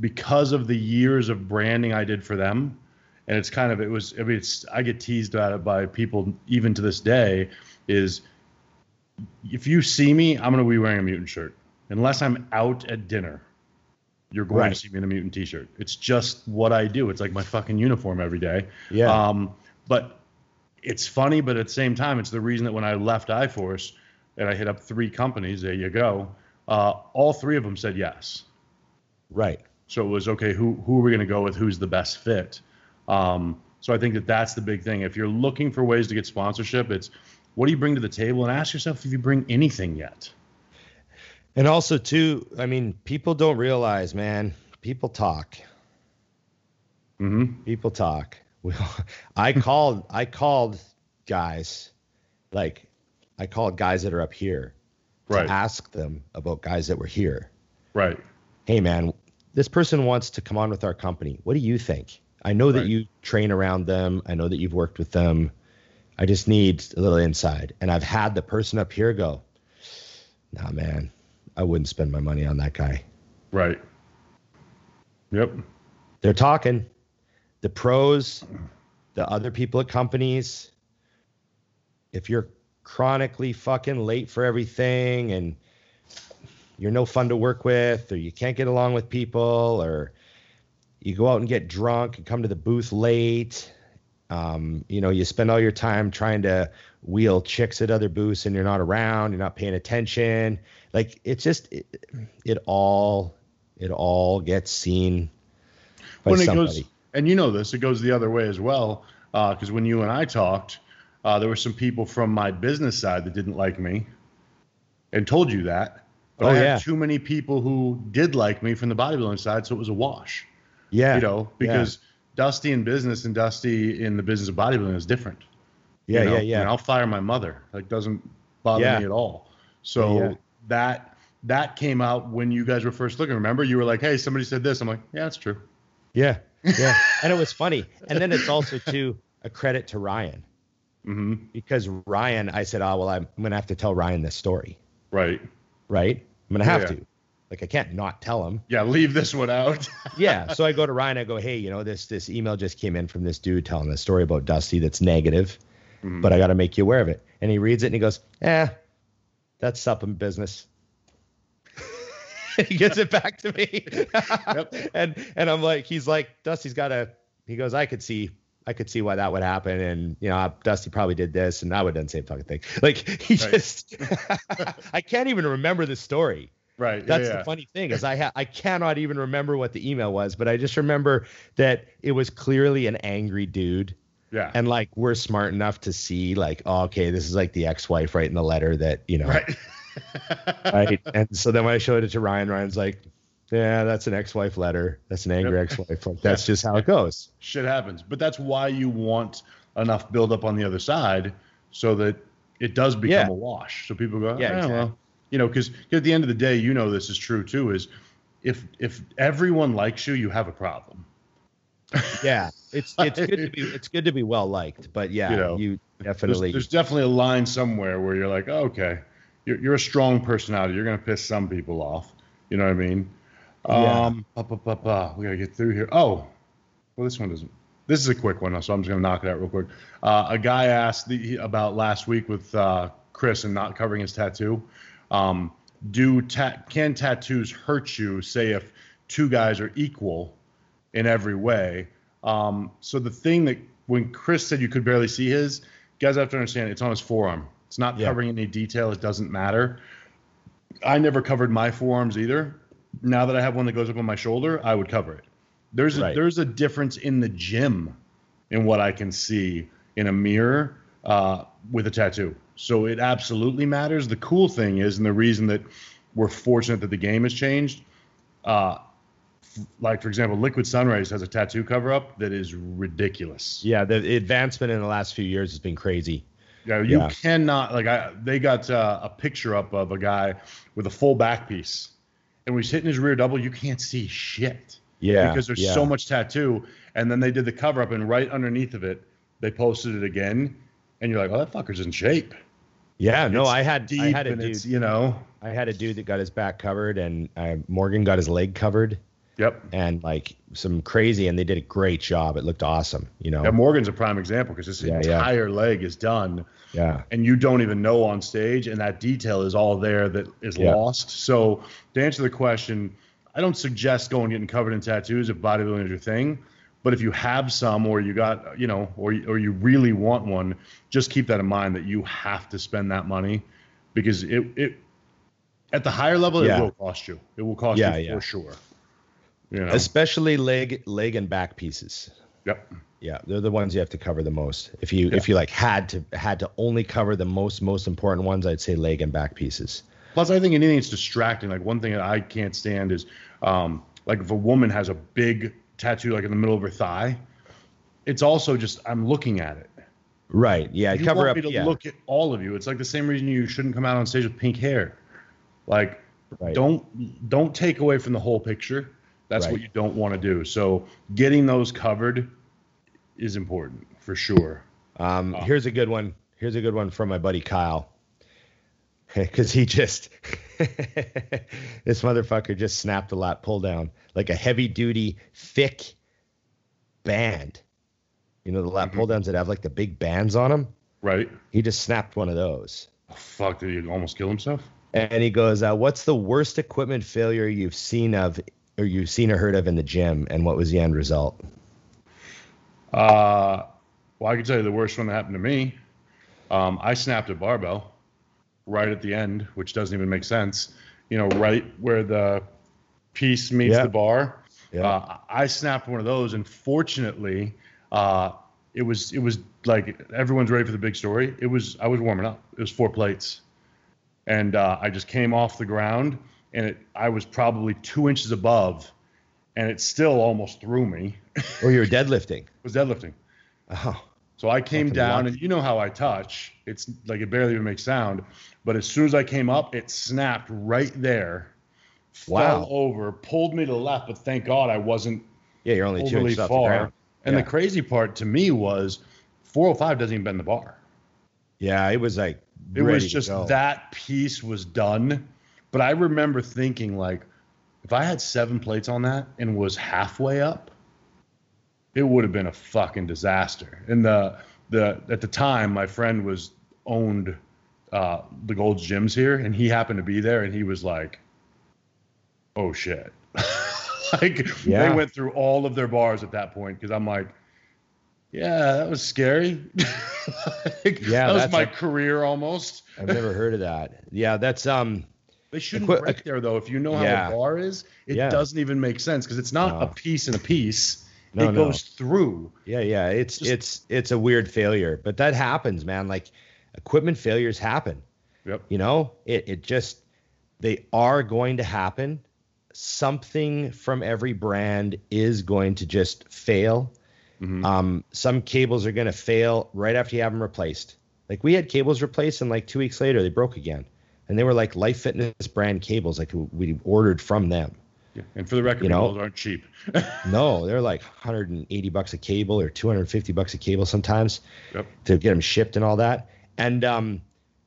because of the years of branding I did for them, and it's kind of it was I mean it's I get teased about it by people even to this day, is if you see me, I'm going to be wearing a mutant shirt. Unless I'm out at dinner, you're going Right. to see me in a mutant t-shirt. It's just what I do. It's like my fucking uniform every day. Yeah. Um, but it's funny, but at the same time, it's the reason that when I left iForce and I hit up three companies, there you go. Uh, all three of them said yes. Right. So it was okay. Who who are we going to go with? Who's the best fit? Um, so I think that that's the big thing. If you're looking for ways to get sponsorship, it's what do you bring to the table, and ask yourself if you bring anything yet. And also, too, I mean, people don't realize, man, people talk. hmm People talk. <laughs> I called, I called guys, like, I called guys that are up here to Right. ask them about guys that were here. Right. Hey, man, this person wants to come on with our company. What do you think? I know that Right. you train around them. I know that you've worked with them. I just need a little inside. And I've had the person up here go, nah, man, I wouldn't spend my money on that guy. Right. Yep. they're talking the pros the other people at companies if you're chronically fucking late for everything and you're no fun to work with or you can't get along with people or you go out and get drunk and come to the booth late um, you know you spend all your time trying to wheel chicks at other booths and you're not around you're not paying attention like it's just it, it all it all gets seen by when it somebody. goes, and you know this, it goes the other way as well. Because when you and I talked, uh, there were some people from my business side that didn't like me, and told you that. But Oh, I had yeah. too many people who did like me from the bodybuilding side, so it was a wash. yeah, You know, because Dusty in business and Dusty in the business of bodybuilding is different. yeah, you know? yeah, yeah, mean, I'll fire my mother. Like doesn't bother Yeah. me at all. So Yeah. that that came out when you guys were first looking. Remember, you were like, "Hey, somebody said this." I'm like, "Yeah, that's true." yeah, yeah. <laughs> and it was funny. And then it's also too a credit to Ryan hmm because Ryan, I said, oh well, I'm, I'm gonna have to tell Ryan this story, Right. right? I'm gonna have Yeah. to. Like I can't not tell him. Yeah. Leave this one out. <laughs> Yeah. So I go to Ryan. I go, hey, you know this this email just came in from this dude telling this story about Dusty that's negative, Mhm. but I got to make you aware of it. And he reads it and he goes, eh, that's supplement business. <laughs> he gives it back to me. <laughs> And and I'm like, he's like, Dusty's got a. He goes, I could see, I could see why that would happen, and you know, Dusty probably did this, and I would have done the same fucking thing. <laughs> Like he Right. just, <laughs> I can't even remember the story. right. That's yeah, the yeah. funny thing is I ha- I cannot even remember what the email was, but I just remember that it was clearly an angry dude. Yeah. And like we're smart enough to see like, oh, okay, this is like the ex-wife writing the letter that, you know, right. <laughs> right. And so then when I showed it to Ryan, Ryan's like, Yeah, that's an ex-wife letter. That's an angry ex-wife. Like <laughs> that's just how it goes. Shit happens, but that's why you want enough buildup on the other side so that it does become Yeah. a wash. So people go, Yeah, oh, yeah, exactly. well, you know, because at the end of the day, you know, this is true too. Is if if everyone likes you, you have a problem. <laughs> Yeah. It's it's good to be <laughs> it's good to be well liked, but yeah, You know, you There's, definitely there's definitely a line somewhere where you're like, oh, okay, you're, you're a strong personality. You're gonna piss some people off. You know what I mean? Yeah. Um, pa, pa. we gotta get through here. Oh, well, this one doesn't. This is a quick one, so I'm just gonna knock it out real quick. Uh, a guy asked the, about last week with uh, Chris and not covering his tattoo. Um, do ta- can tattoos hurt you? Say if two guys are equal in every way. Um, so the thing that when Chris said you could barely see his, guys have to understand it's on his forearm. It's not Yeah. covering any detail. It doesn't matter. I never covered my forearms either. Now that I have one that goes up on my shoulder, I would cover it. There's a, there's a difference in the gym in what I can see in a mirror uh, with a tattoo. So it absolutely matters. The cool thing is, and the reason that we're fortunate that the game has changed, uh, f- like for example, Liquid Sunrise has a tattoo cover up that is ridiculous. yeah, the advancement in the last few years has been crazy. Yeah, you Yeah. cannot like I. They got uh, a picture up of a guy with a full back piece, and when he's hitting his rear double, you can't see shit. Yeah. because there's yeah. so much tattoo. And then they did the cover up, and right underneath of it, they posted it again, and you're like, oh, that fucker's in shape. Yeah, no, I had I had a dude it's you know I had a dude that got his back covered and uh, Morgan got his leg covered. Yep. and like some crazy, and they did a great job. It looked awesome, you know. Yeah, Morgan's a prime example because this Yeah, yeah. entire leg is done, Yeah. and you don't even know on stage, and that detail is all there that is Yeah. lost. So to answer the question, I don't suggest going getting covered in tattoos if bodybuilding is your thing. But if you have some, or you got, you know, or or you really want one, just keep that in mind that you have to spend that money, because it it at the higher level Yeah. it will cost you. It will cost Yeah, you yeah. for sure. You know. Especially leg, leg and back pieces. Yep. Yeah, they're the ones you have to cover the most. If you if you like had to had to only cover the most most important ones, I'd say leg and back pieces. Plus, I think anything that's distracting. Like one thing that I can't stand is, um, like if a woman has a big tattoo like in the middle of her thigh, it's also just I'm looking at it. Right. Yeah. You cover want up. me to yeah. look at all of you. It's like the same reason you shouldn't come out on stage with pink hair. Like, Right. don't don't take away from the whole picture. That's Right. what you don't want to do. So getting those covered is important for sure. Um, Oh. Here's a good one. Here's a good one from my buddy Kyle. <laughs> Because he just, <laughs> this motherfucker just snapped a lat pull down, like a heavy duty, thick band. You know, the lat Mhm. pull downs that have like the big bands on them? Right? He just snapped one of those. Oh, fuck, did he almost kill himself? And he goes, uh, What's the worst equipment failure you've seen of, or you've seen or heard of in the gym? And what was the end result? Uh, well, I can tell you the worst one that happened to me. Um, I snapped a barbell right at the end, which doesn't even make sense. You know, right where the piece meets Yeah. the bar. Yeah. Uh, I snapped one of those, and fortunately, uh, it was it was like everyone's ready for the big story. It was I was warming up. It was four plates, and uh, I just came off the ground, and it, I was probably two inches above, and it still almost threw me. Or you were deadlifting? <laughs> was deadlifting. Oh, So I came down, and you know how I touch. It's like it barely even makes sound. But as soon as I came up, it snapped right there. Wow. Fell over, pulled me to the left, but thank God I wasn't yeah, you're only two overly inches off the far. ground. And Yeah. the crazy part to me was 405 doesn't even bend the bar. Yeah, it was like, It was just that piece was done. But I remember thinking like, if I had seven plates on that and was halfway up, it would have been a fucking disaster. And the the at the time, my friend was owned uh, the Gold's Gyms here, and he happened to be there, and he was like, "Oh shit!" <laughs> like Yeah. they went through all of their bars at that point because I'm like, "Yeah, that was scary." <laughs> Like, Yeah, that was my a- career almost. I've never heard of that. Yeah, that's um. They shouldn't Equi- break there though. If you know how Yeah. a bar is, it Yeah. doesn't even make sense because it's not No. a piece and a piece. No, it no. goes through. Yeah, yeah. It's Just- it's it's a weird failure, but that happens, man. Like equipment failures happen. Yep. You know, it it just they are going to happen. Something from every brand is going to just fail. Mhm. Um, some cables are going to fail right after you have them replaced. Like we had cables replaced, and like two weeks later they broke again, and they were like Life Fitness brand cables, like we ordered from them. Yeah. And for the record, You know? cables aren't cheap. <laughs> No, they're like 180 bucks a cable or 250 bucks a cable sometimes Yep. to get them shipped and all that. And um,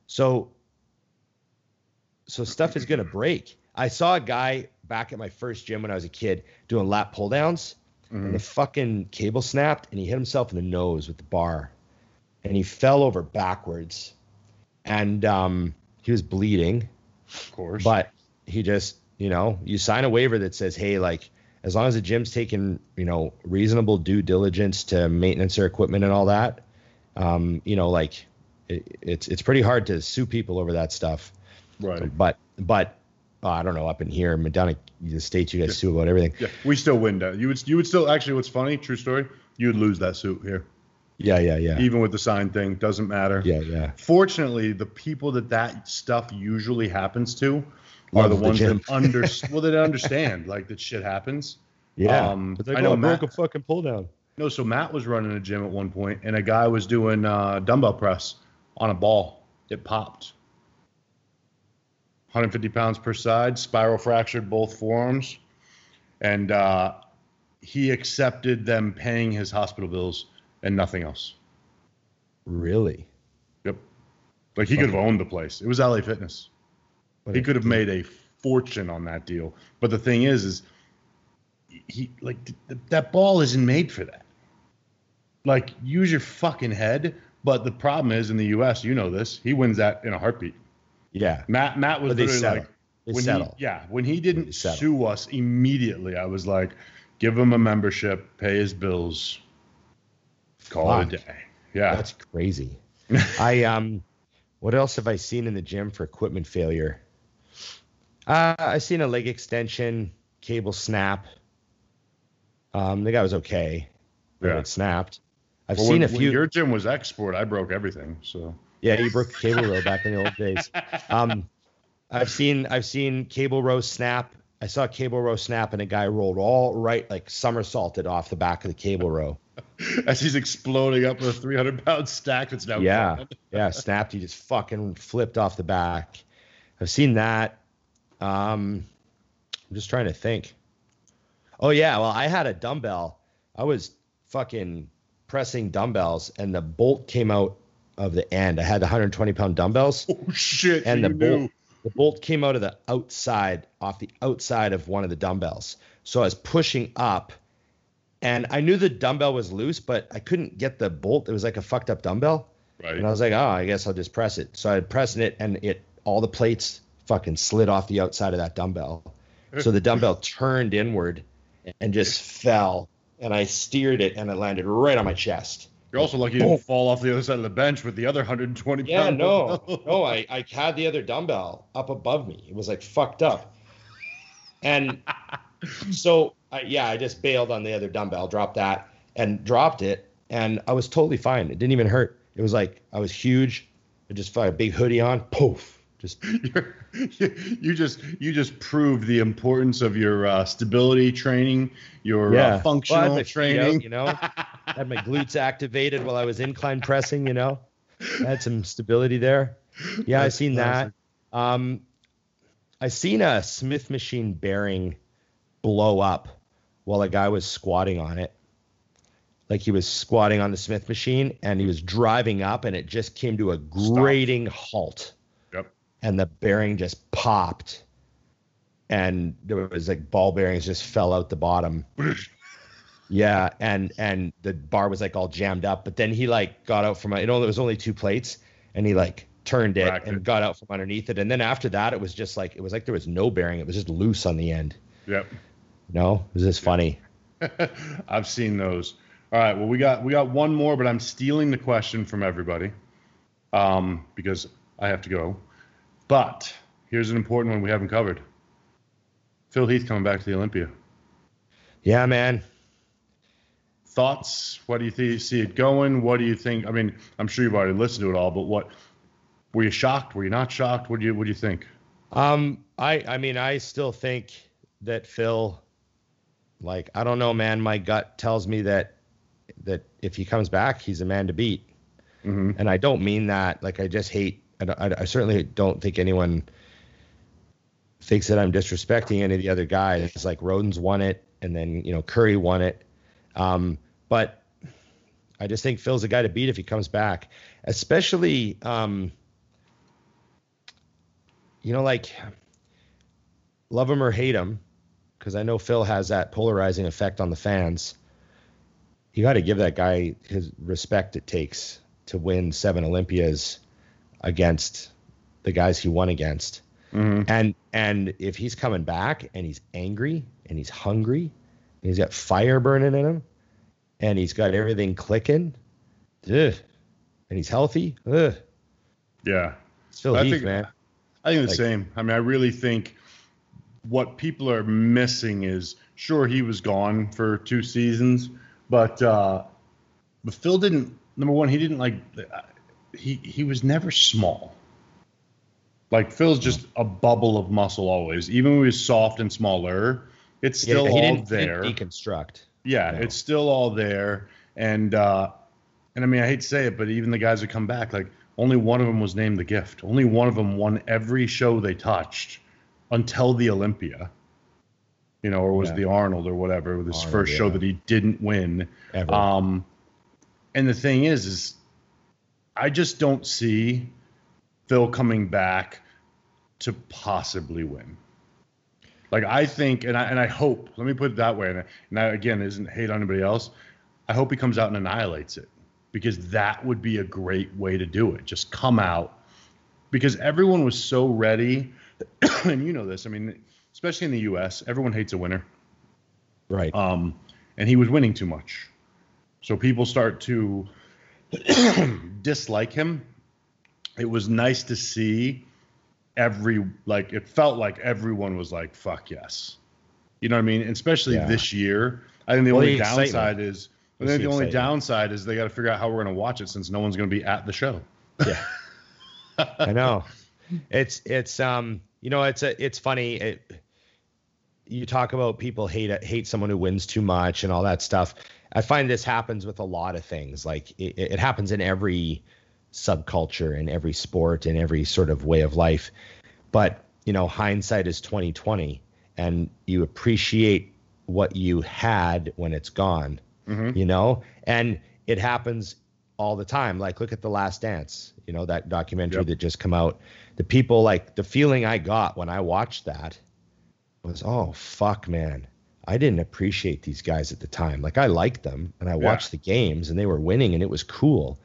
so, so stuff is gonna break. I saw a guy back at my first gym when I was a kid doing lat pull downs, and the fucking cable snapped, and he hit himself in the nose with the bar, and he fell over backwards, and um, he was bleeding. Of course. But he just, you know, you sign a waiver that says, hey, like, as long as the gym's taking, you know, reasonable due diligence to maintenance their equipment and all that, um, you know, like, it, it's it's pretty hard to sue people over that stuff. right. But but uh, I don't know, up in here, in the states, you guys sue about everything. Yeah. We still win that. You would you would still actually what's funny, true story, you would lose that suit here. Yeah, yeah, yeah, Even with the sign thing, doesn't matter. yeah, yeah. Fortunately, the people that that stuff usually happens to are the the ones gym. that under <laughs> well that understand like that shit happens. Yeah, Um, but they're I know broke Matt- a fucking pull down. No, so Matt was running a gym at one point, and a guy was doing uh, dumbbell press on a ball. It popped. 150 pounds per side, spiral fractured both forearms, and uh, he accepted them paying his hospital bills and nothing else. Really? Yep. Like he could have owned the place. It was LA Fitness. He could have made a fortune on that deal. But the thing is, is he like th- that ball isn't made for that. Like use your fucking head. But the problem is in the U.S., you know this. He wins that in a heartbeat. Yeah. Matt Matt was literally settle. like They when settle. he yeah when he didn't sue us immediately. I was like, give him a membership, pay his bills, call it a day. Yeah, That's crazy. <laughs> I um, what else have I seen in the gym for equipment failure? Uh, I seen a leg extension, cable snap. Um, the guy was okay. but Yeah. It snapped. I've Well, seen when, a few. your gym was export. I broke everything. So Yeah, you broke cable row back in the old days. <laughs> Um, I've seen I've seen cable row snap. I saw a cable row snap and a guy rolled all right, like somersaulted off the back of the cable row. <laughs> as he's exploding up with a 300 pound stack that's now Yeah, <laughs> yeah, snapped. He just fucking flipped off the back. I've seen that. Um, I'm just trying to think. Oh yeah, well I had a dumbbell. I was fucking pressing dumbbells and the bolt came out of the end. I had the 120 pound dumbbells Oh shit! and the knew. The bolt came out of the outside off the outside of one of the dumbbells. So i was pushing up and i knew the dumbbell was loose but i couldn't get the bolt. It was like a fucked up dumbbell. Right. and i was like oh i guess i'll just press it. So i pressing it and it all the plates fucking slid off the outside of that dumbbell. <laughs> So the dumbbell turned inward and just fell and i steered it and it landed right on my chest You're also lucky you didn't fall off the other side of the bench with the other 120 Yeah, no, no. I, I had the other dumbbell up above me. It was like fucked up. And so, I, yeah, I just bailed on the other dumbbell, dropped that, and dropped it. And I was totally fine. It didn't even hurt. It was like I was huge. I just felt a big hoodie on. Poof. Just <laughs> You're, <laughs> you just you just proved the importance of your uh, stability training, your yeah, uh, Well, I had functional my feet training. out, you know, had my glutes activated while I was incline pressing. You know, I had some stability there. Yeah, I That's seen classic. that. Um, I seen a Smith machine bearing blow up while a guy was squatting on it. Like he was squatting on the Smith machine and he was driving up and it just came to a grating halt Yep. And the bearing just popped and there was like ball bearings just fell out the bottom. <laughs> Yeah, and and the bar was like all jammed up, but then he like got out from it. Only it was only two plates, and he like turned it Racked and it. got out from underneath it. And then after that, it was just like it was like there was no bearing. It was just loose on the end. Yep. No, it was just funny. <laughs> I've seen those. All right. Well, we got we got one more, but I'm stealing the question from everybody, um, because I have to go. But here's an important one we haven't covered. Phil Heath coming back to the Olympia. Yeah, man. Thoughts? What do you th- see it going? What do you think? I mean, I'm sure you've already listened to it all, but what? Were you shocked? Were you not shocked? What do you What do you think? Um, I I mean, I still think that Phil, like, I don't know, man. My gut tells me that that if he comes back, he's a man to beat. hmm and I don't mean that. Like I just hate. I, I, certainly don't think anyone thinks that I'm disrespecting any of the other guys. It's like Rhoden's won it, and then you know Curry won it. Um, but I just think Phil's a guy to beat if he comes back, especially um, you know like love him or hate him, because I know Phil has that polarizing effect on the fans. You got to give that guy his respect it takes to win seven Olympias against the guys he won against. hmm And and if he's coming back and he's angry and he's hungry and he's got fire burning in him and he's got everything clicking, ugh, and he's healthy, ugh, Yeah. Phil I Heath, think- man. I think the Like- same. I mean, I really think what people are missing is sure he was gone for two seasons, but uh, but Phil didn't. Number one, he didn't like. He he was never small. Like Phil's just a bubble of muscle always. Even when he was soft and smaller, it's Yeah, still he all didn't, he there. didn't deconstruct. Yeah, No. it's still all there, and uh, and I mean, I hate to say it, but even the guys that come back, like only one of them was named the gift. Only one of them won every show they touched until the Olympia, you know, or was Yeah. the Arnold or whatever, this Arnold, first show that he didn't win. Ever. Um, and the thing is, is I just don't see Phil coming back to possibly win. Like I think, and I and I hope. Let me put it that way. And, I, and that again isn't hate on anybody else. I hope he comes out and annihilates it because that would be a great way to do it. Just come out because everyone was so ready, <coughs> and you know this. I mean, especially in the U.S., everyone hates a winner. Right. Um, and he was winning too much, so people start to <clears throat> dislike him. It was nice to see every like it felt like everyone was like fuck yes you know what i mean especially Yeah. this year i think the Well, only the downside is i think the the only excitement. downside is they got to figure out how we're going to watch it since no one's going to be at the show Yeah. I know. <laughs> It's it's um you know it's a it's funny. It, you talk about people hate hate someone who wins too much and all that stuff. I find this happens with a lot of things. Like it, it happens in every subculture in every sport in every sort of way of life. But you know, hindsight is twenty twenty, and you appreciate what you had when it's gone. Mhm. You know, and it happens all the time. Like look at the Last Dance. You know that documentary Yep. that just come out. The people like the feeling I got when I watched that was, oh fuck, man. I didn't appreciate these guys at the time. Like I liked them and I Yeah. watched the games and they were winning and it was cool.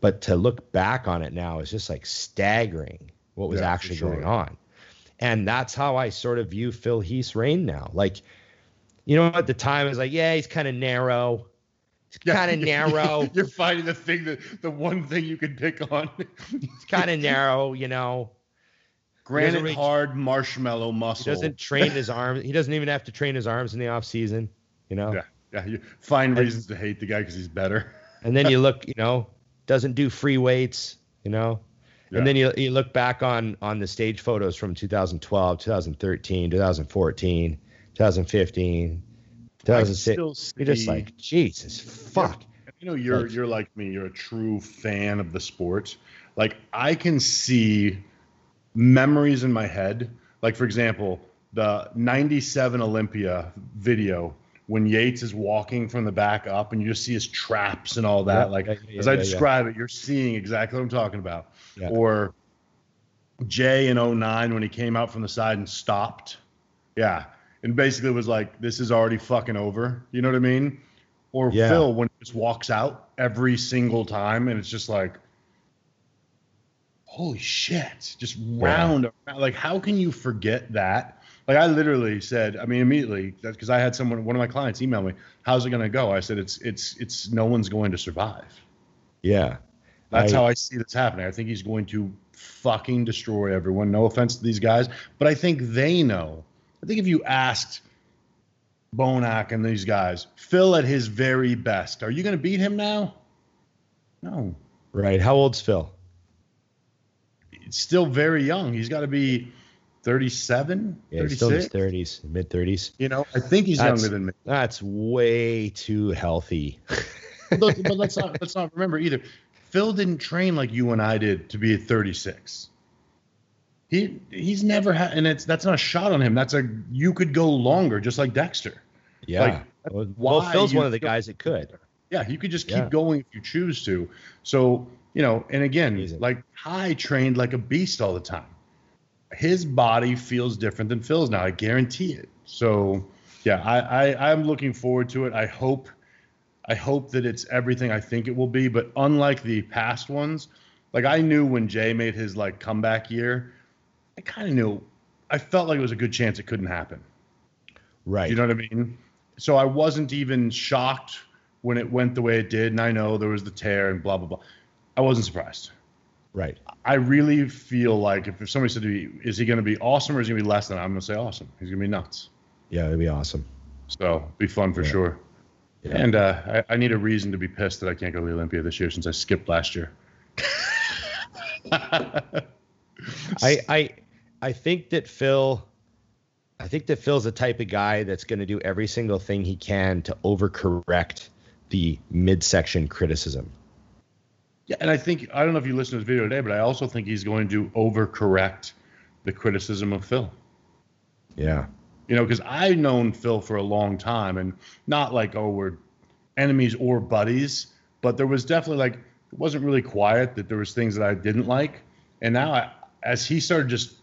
But to look back on it now is just like staggering what was Yeah, actually sure. going on. And that's how I sort of view Phil Heath's reign now. Like, you know, at the time I was like, yeah, he's kind of narrow. He's kind of <laughs> narrow. you're finding the thing that the one thing you can pick on it's kind of narrow, you know. Granite reach- hard marshmallow He muscle doesn't train his arms. He doesn't even have to train his arms in the off season, you know. yeah yeah you find reasons to hate the guy because he's better And then you <laughs> look, you know, doesn't do free weights, you know. Yeah. And then you you look back on on the stage photos from 2012, 2013, 2014, 2015, 2006. still You're just like, Jesus, fuck. You know, you're Like- you're like me. You're a true fan of the sport. Like I can see memories in my head. Like for example, the '97 Olympia video when Yates is walking from the back up, and you just see his traps and all that. Yeah, like yeah, as I yeah, describe it, you're seeing exactly what I'm talking about. Or Jay in 09 when he came out from the side and stopped. Yeah. And basically was like, this is already fucking over. You know what I mean? Or. Phil when he just walks out every single time and it's just like, holy shit. Just round. around. Like, how can you forget that? Like, I literally said, I mean, immediately, because I had someone, one of my clients email me, how's it going to go? I said, it's, it's, it's, no one's going to survive. Yeah. That's I- how I see this happening. I think he's going to fucking destroy everyone. No offense to these guys, but I think they know. I think if you asked Bonac and these guys, Phil at his very best, are you going to beat him now? No. Right. How old's Phil? Still very young. He's got to be 37, Yeah, he's still in his 36. 30s, mid 30s. You know, I think he's That's- younger than me. That's way too healthy. Look, but let's <laughs> not let's not remember either. Phil didn't train like you and I did to be at 36. He he's never had, and it's that's not a shot on him. That's a you could go longer, just like Dexter. Yeah. Like, well, well, Phil's one of the guys that could. Yeah, you could just keep Yeah. going if you choose to. So you know, and again, Amazing. like Ty trained like a beast all the time. His body feels different than Phil's now. I guarantee it. So yeah, I, I I'm looking forward to it. I hope I hope that it's everything I think it will be. But unlike the past ones, like I knew when Jay made his like comeback year, I kind of knew. I felt like it was a good chance it couldn't happen. Right. You know what I mean? So I wasn't even shocked when it went the way it did. And I know there was the tear and blah blah blah. I wasn't surprised. right. I really feel like if, if somebody said to me, "Is he going to be awesome or is he going to be less than?" I'm going to say awesome. He's going to be nuts. Yeah, it'd be awesome. So be fun for Yeah. sure. Yeah. And uh, I, I need a reason to be pissed that I can't go to the Olympia this year since I skipped last year. <laughs> I I I think that Phil I think that Phil's the type of guy that's going to do every single thing he can to overcorrect the midsection criticism. Yeah, and I think I don't know if you listened to his video today, but I also think he's going to overcorrect the criticism of Phil. Yeah. You know, because I've known Phil for a long time, and not like oh we're enemies or buddies, but there was definitely like it wasn't really quiet that there was things that I didn't like, and now I, as he started just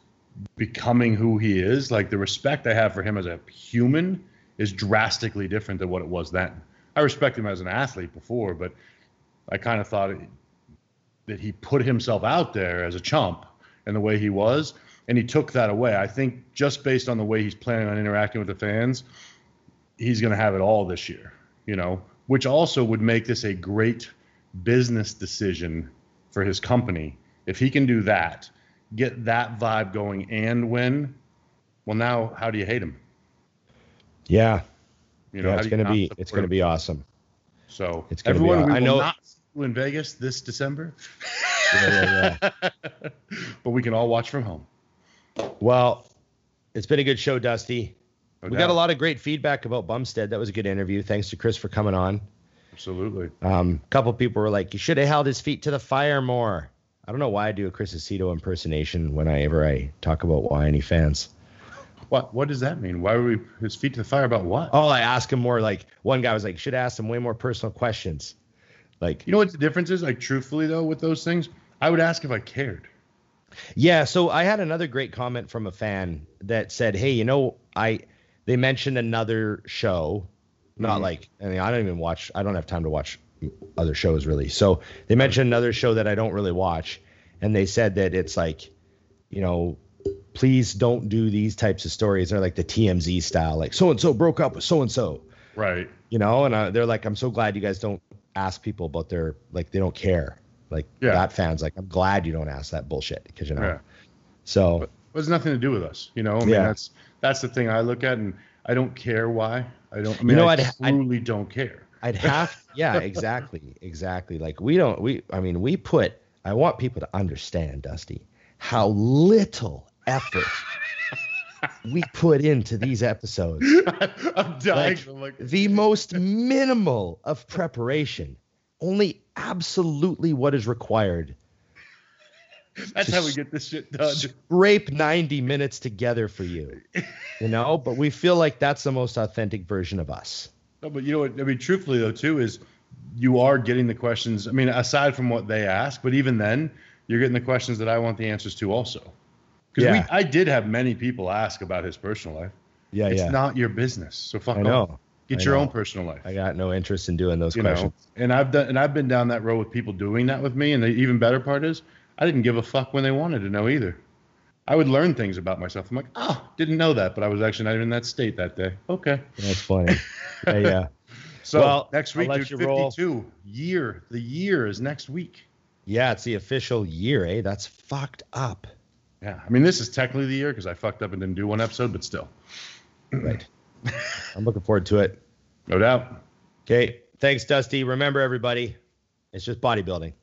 becoming who he is, like the respect I have for him as a human is drastically different than what it was then. I respect him as an athlete before, but I kind of thought that he put himself out there as a chump and the way he was, and he took that away. I think just based on the way he's planning on interacting with the fans, he's going to have it all this year, you know, which also would make this a great business decision for his company. If he can do that, get that vibe going and win, well, now how do you hate him? Yeah. You know, yeah, it's gonna be it's gonna be awesome. So it's be everyone, we I know- not in Vegas this December, Yeah, yeah, yeah. <laughs> but we can all watch from home. well, it's been a good show, Dusty. No we doubt. got a lot of great feedback about Bumstead. That was a good interview. Thanks to Chris for coming on. Absolutely. Um, a couple people were like, "You should have held his feet to the fire more." I don't know why I do a Chris Aceto impersonation whenever I talk about Wyoming fans. What What does that mean? Why were we his feet to the fire about what? Oh, I ask him more. Like one guy was like, "Should ask him way more personal questions." Like, You know what the difference is? Like truthfully though, with those things, I would ask if I cared. Yeah, so I had another great comment from a fan that said, "Hey, you know, I they mentioned another show, not Mhm. like I mean, I don't even watch. I don't have time to watch other shows really. So they mentioned another show that I don't really watch, and they said that it's like, you know, please don't do these types of stories. They're like the TMZ style, like so and so broke up with so and so, Right. you know. And uh, they're like, I'm so glad you guys don't ask people about their like they don't care. Like Yeah. that fans like, I'm glad you don't ask that bullshit because you know. Yeah. So It has nothing to do with us. You know. I mean, Yeah. that's that's the thing I look at, and I don't care why. I don't. I mean, know, I I'd- I'd- truly don't care. I'd have, <laughs> yeah, exactly, exactly. Like we don't, we, I mean, we put. I want people to understand, Dusty, how little effort we put into these episodes. <laughs> I'm dying. Like, The most minimal of preparation, only absolutely what is required. that's how we get this shit done. Scrape 90 minutes together for you, you know. But we feel like that's the most authentic version of us. No, but you know what? I mean, truthfully though, too, is you are getting the questions. I mean, aside from what they ask, but even then, you're getting the questions that I want the answers to also. Because Yeah. I did have many people ask about his personal life. Yeah, yeah. it's yeah. not your business, so fuck I off. Get I your know. own personal life. I got no interest in doing those you questions. know, and I've done, and I've been down that road with people doing that with me. And the even better part is, I didn't give a fuck when they wanted to know either. I would learn things about myself. I'm like, oh, didn't know that, but I was actually not even in that state that day. Okay. That's funny. yeah, yeah. <laughs> So Well, next week, dude, you roll. 52 year. The year is next week. Yeah, it's the official year, eh? That's fucked up. Yeah, I mean, this is technically the year because I fucked up and didn't do one episode, but still, Right. <laughs> I'm looking forward to it. no doubt. Okay. Thanks, Dusty. Remember, everybody, it's just bodybuilding.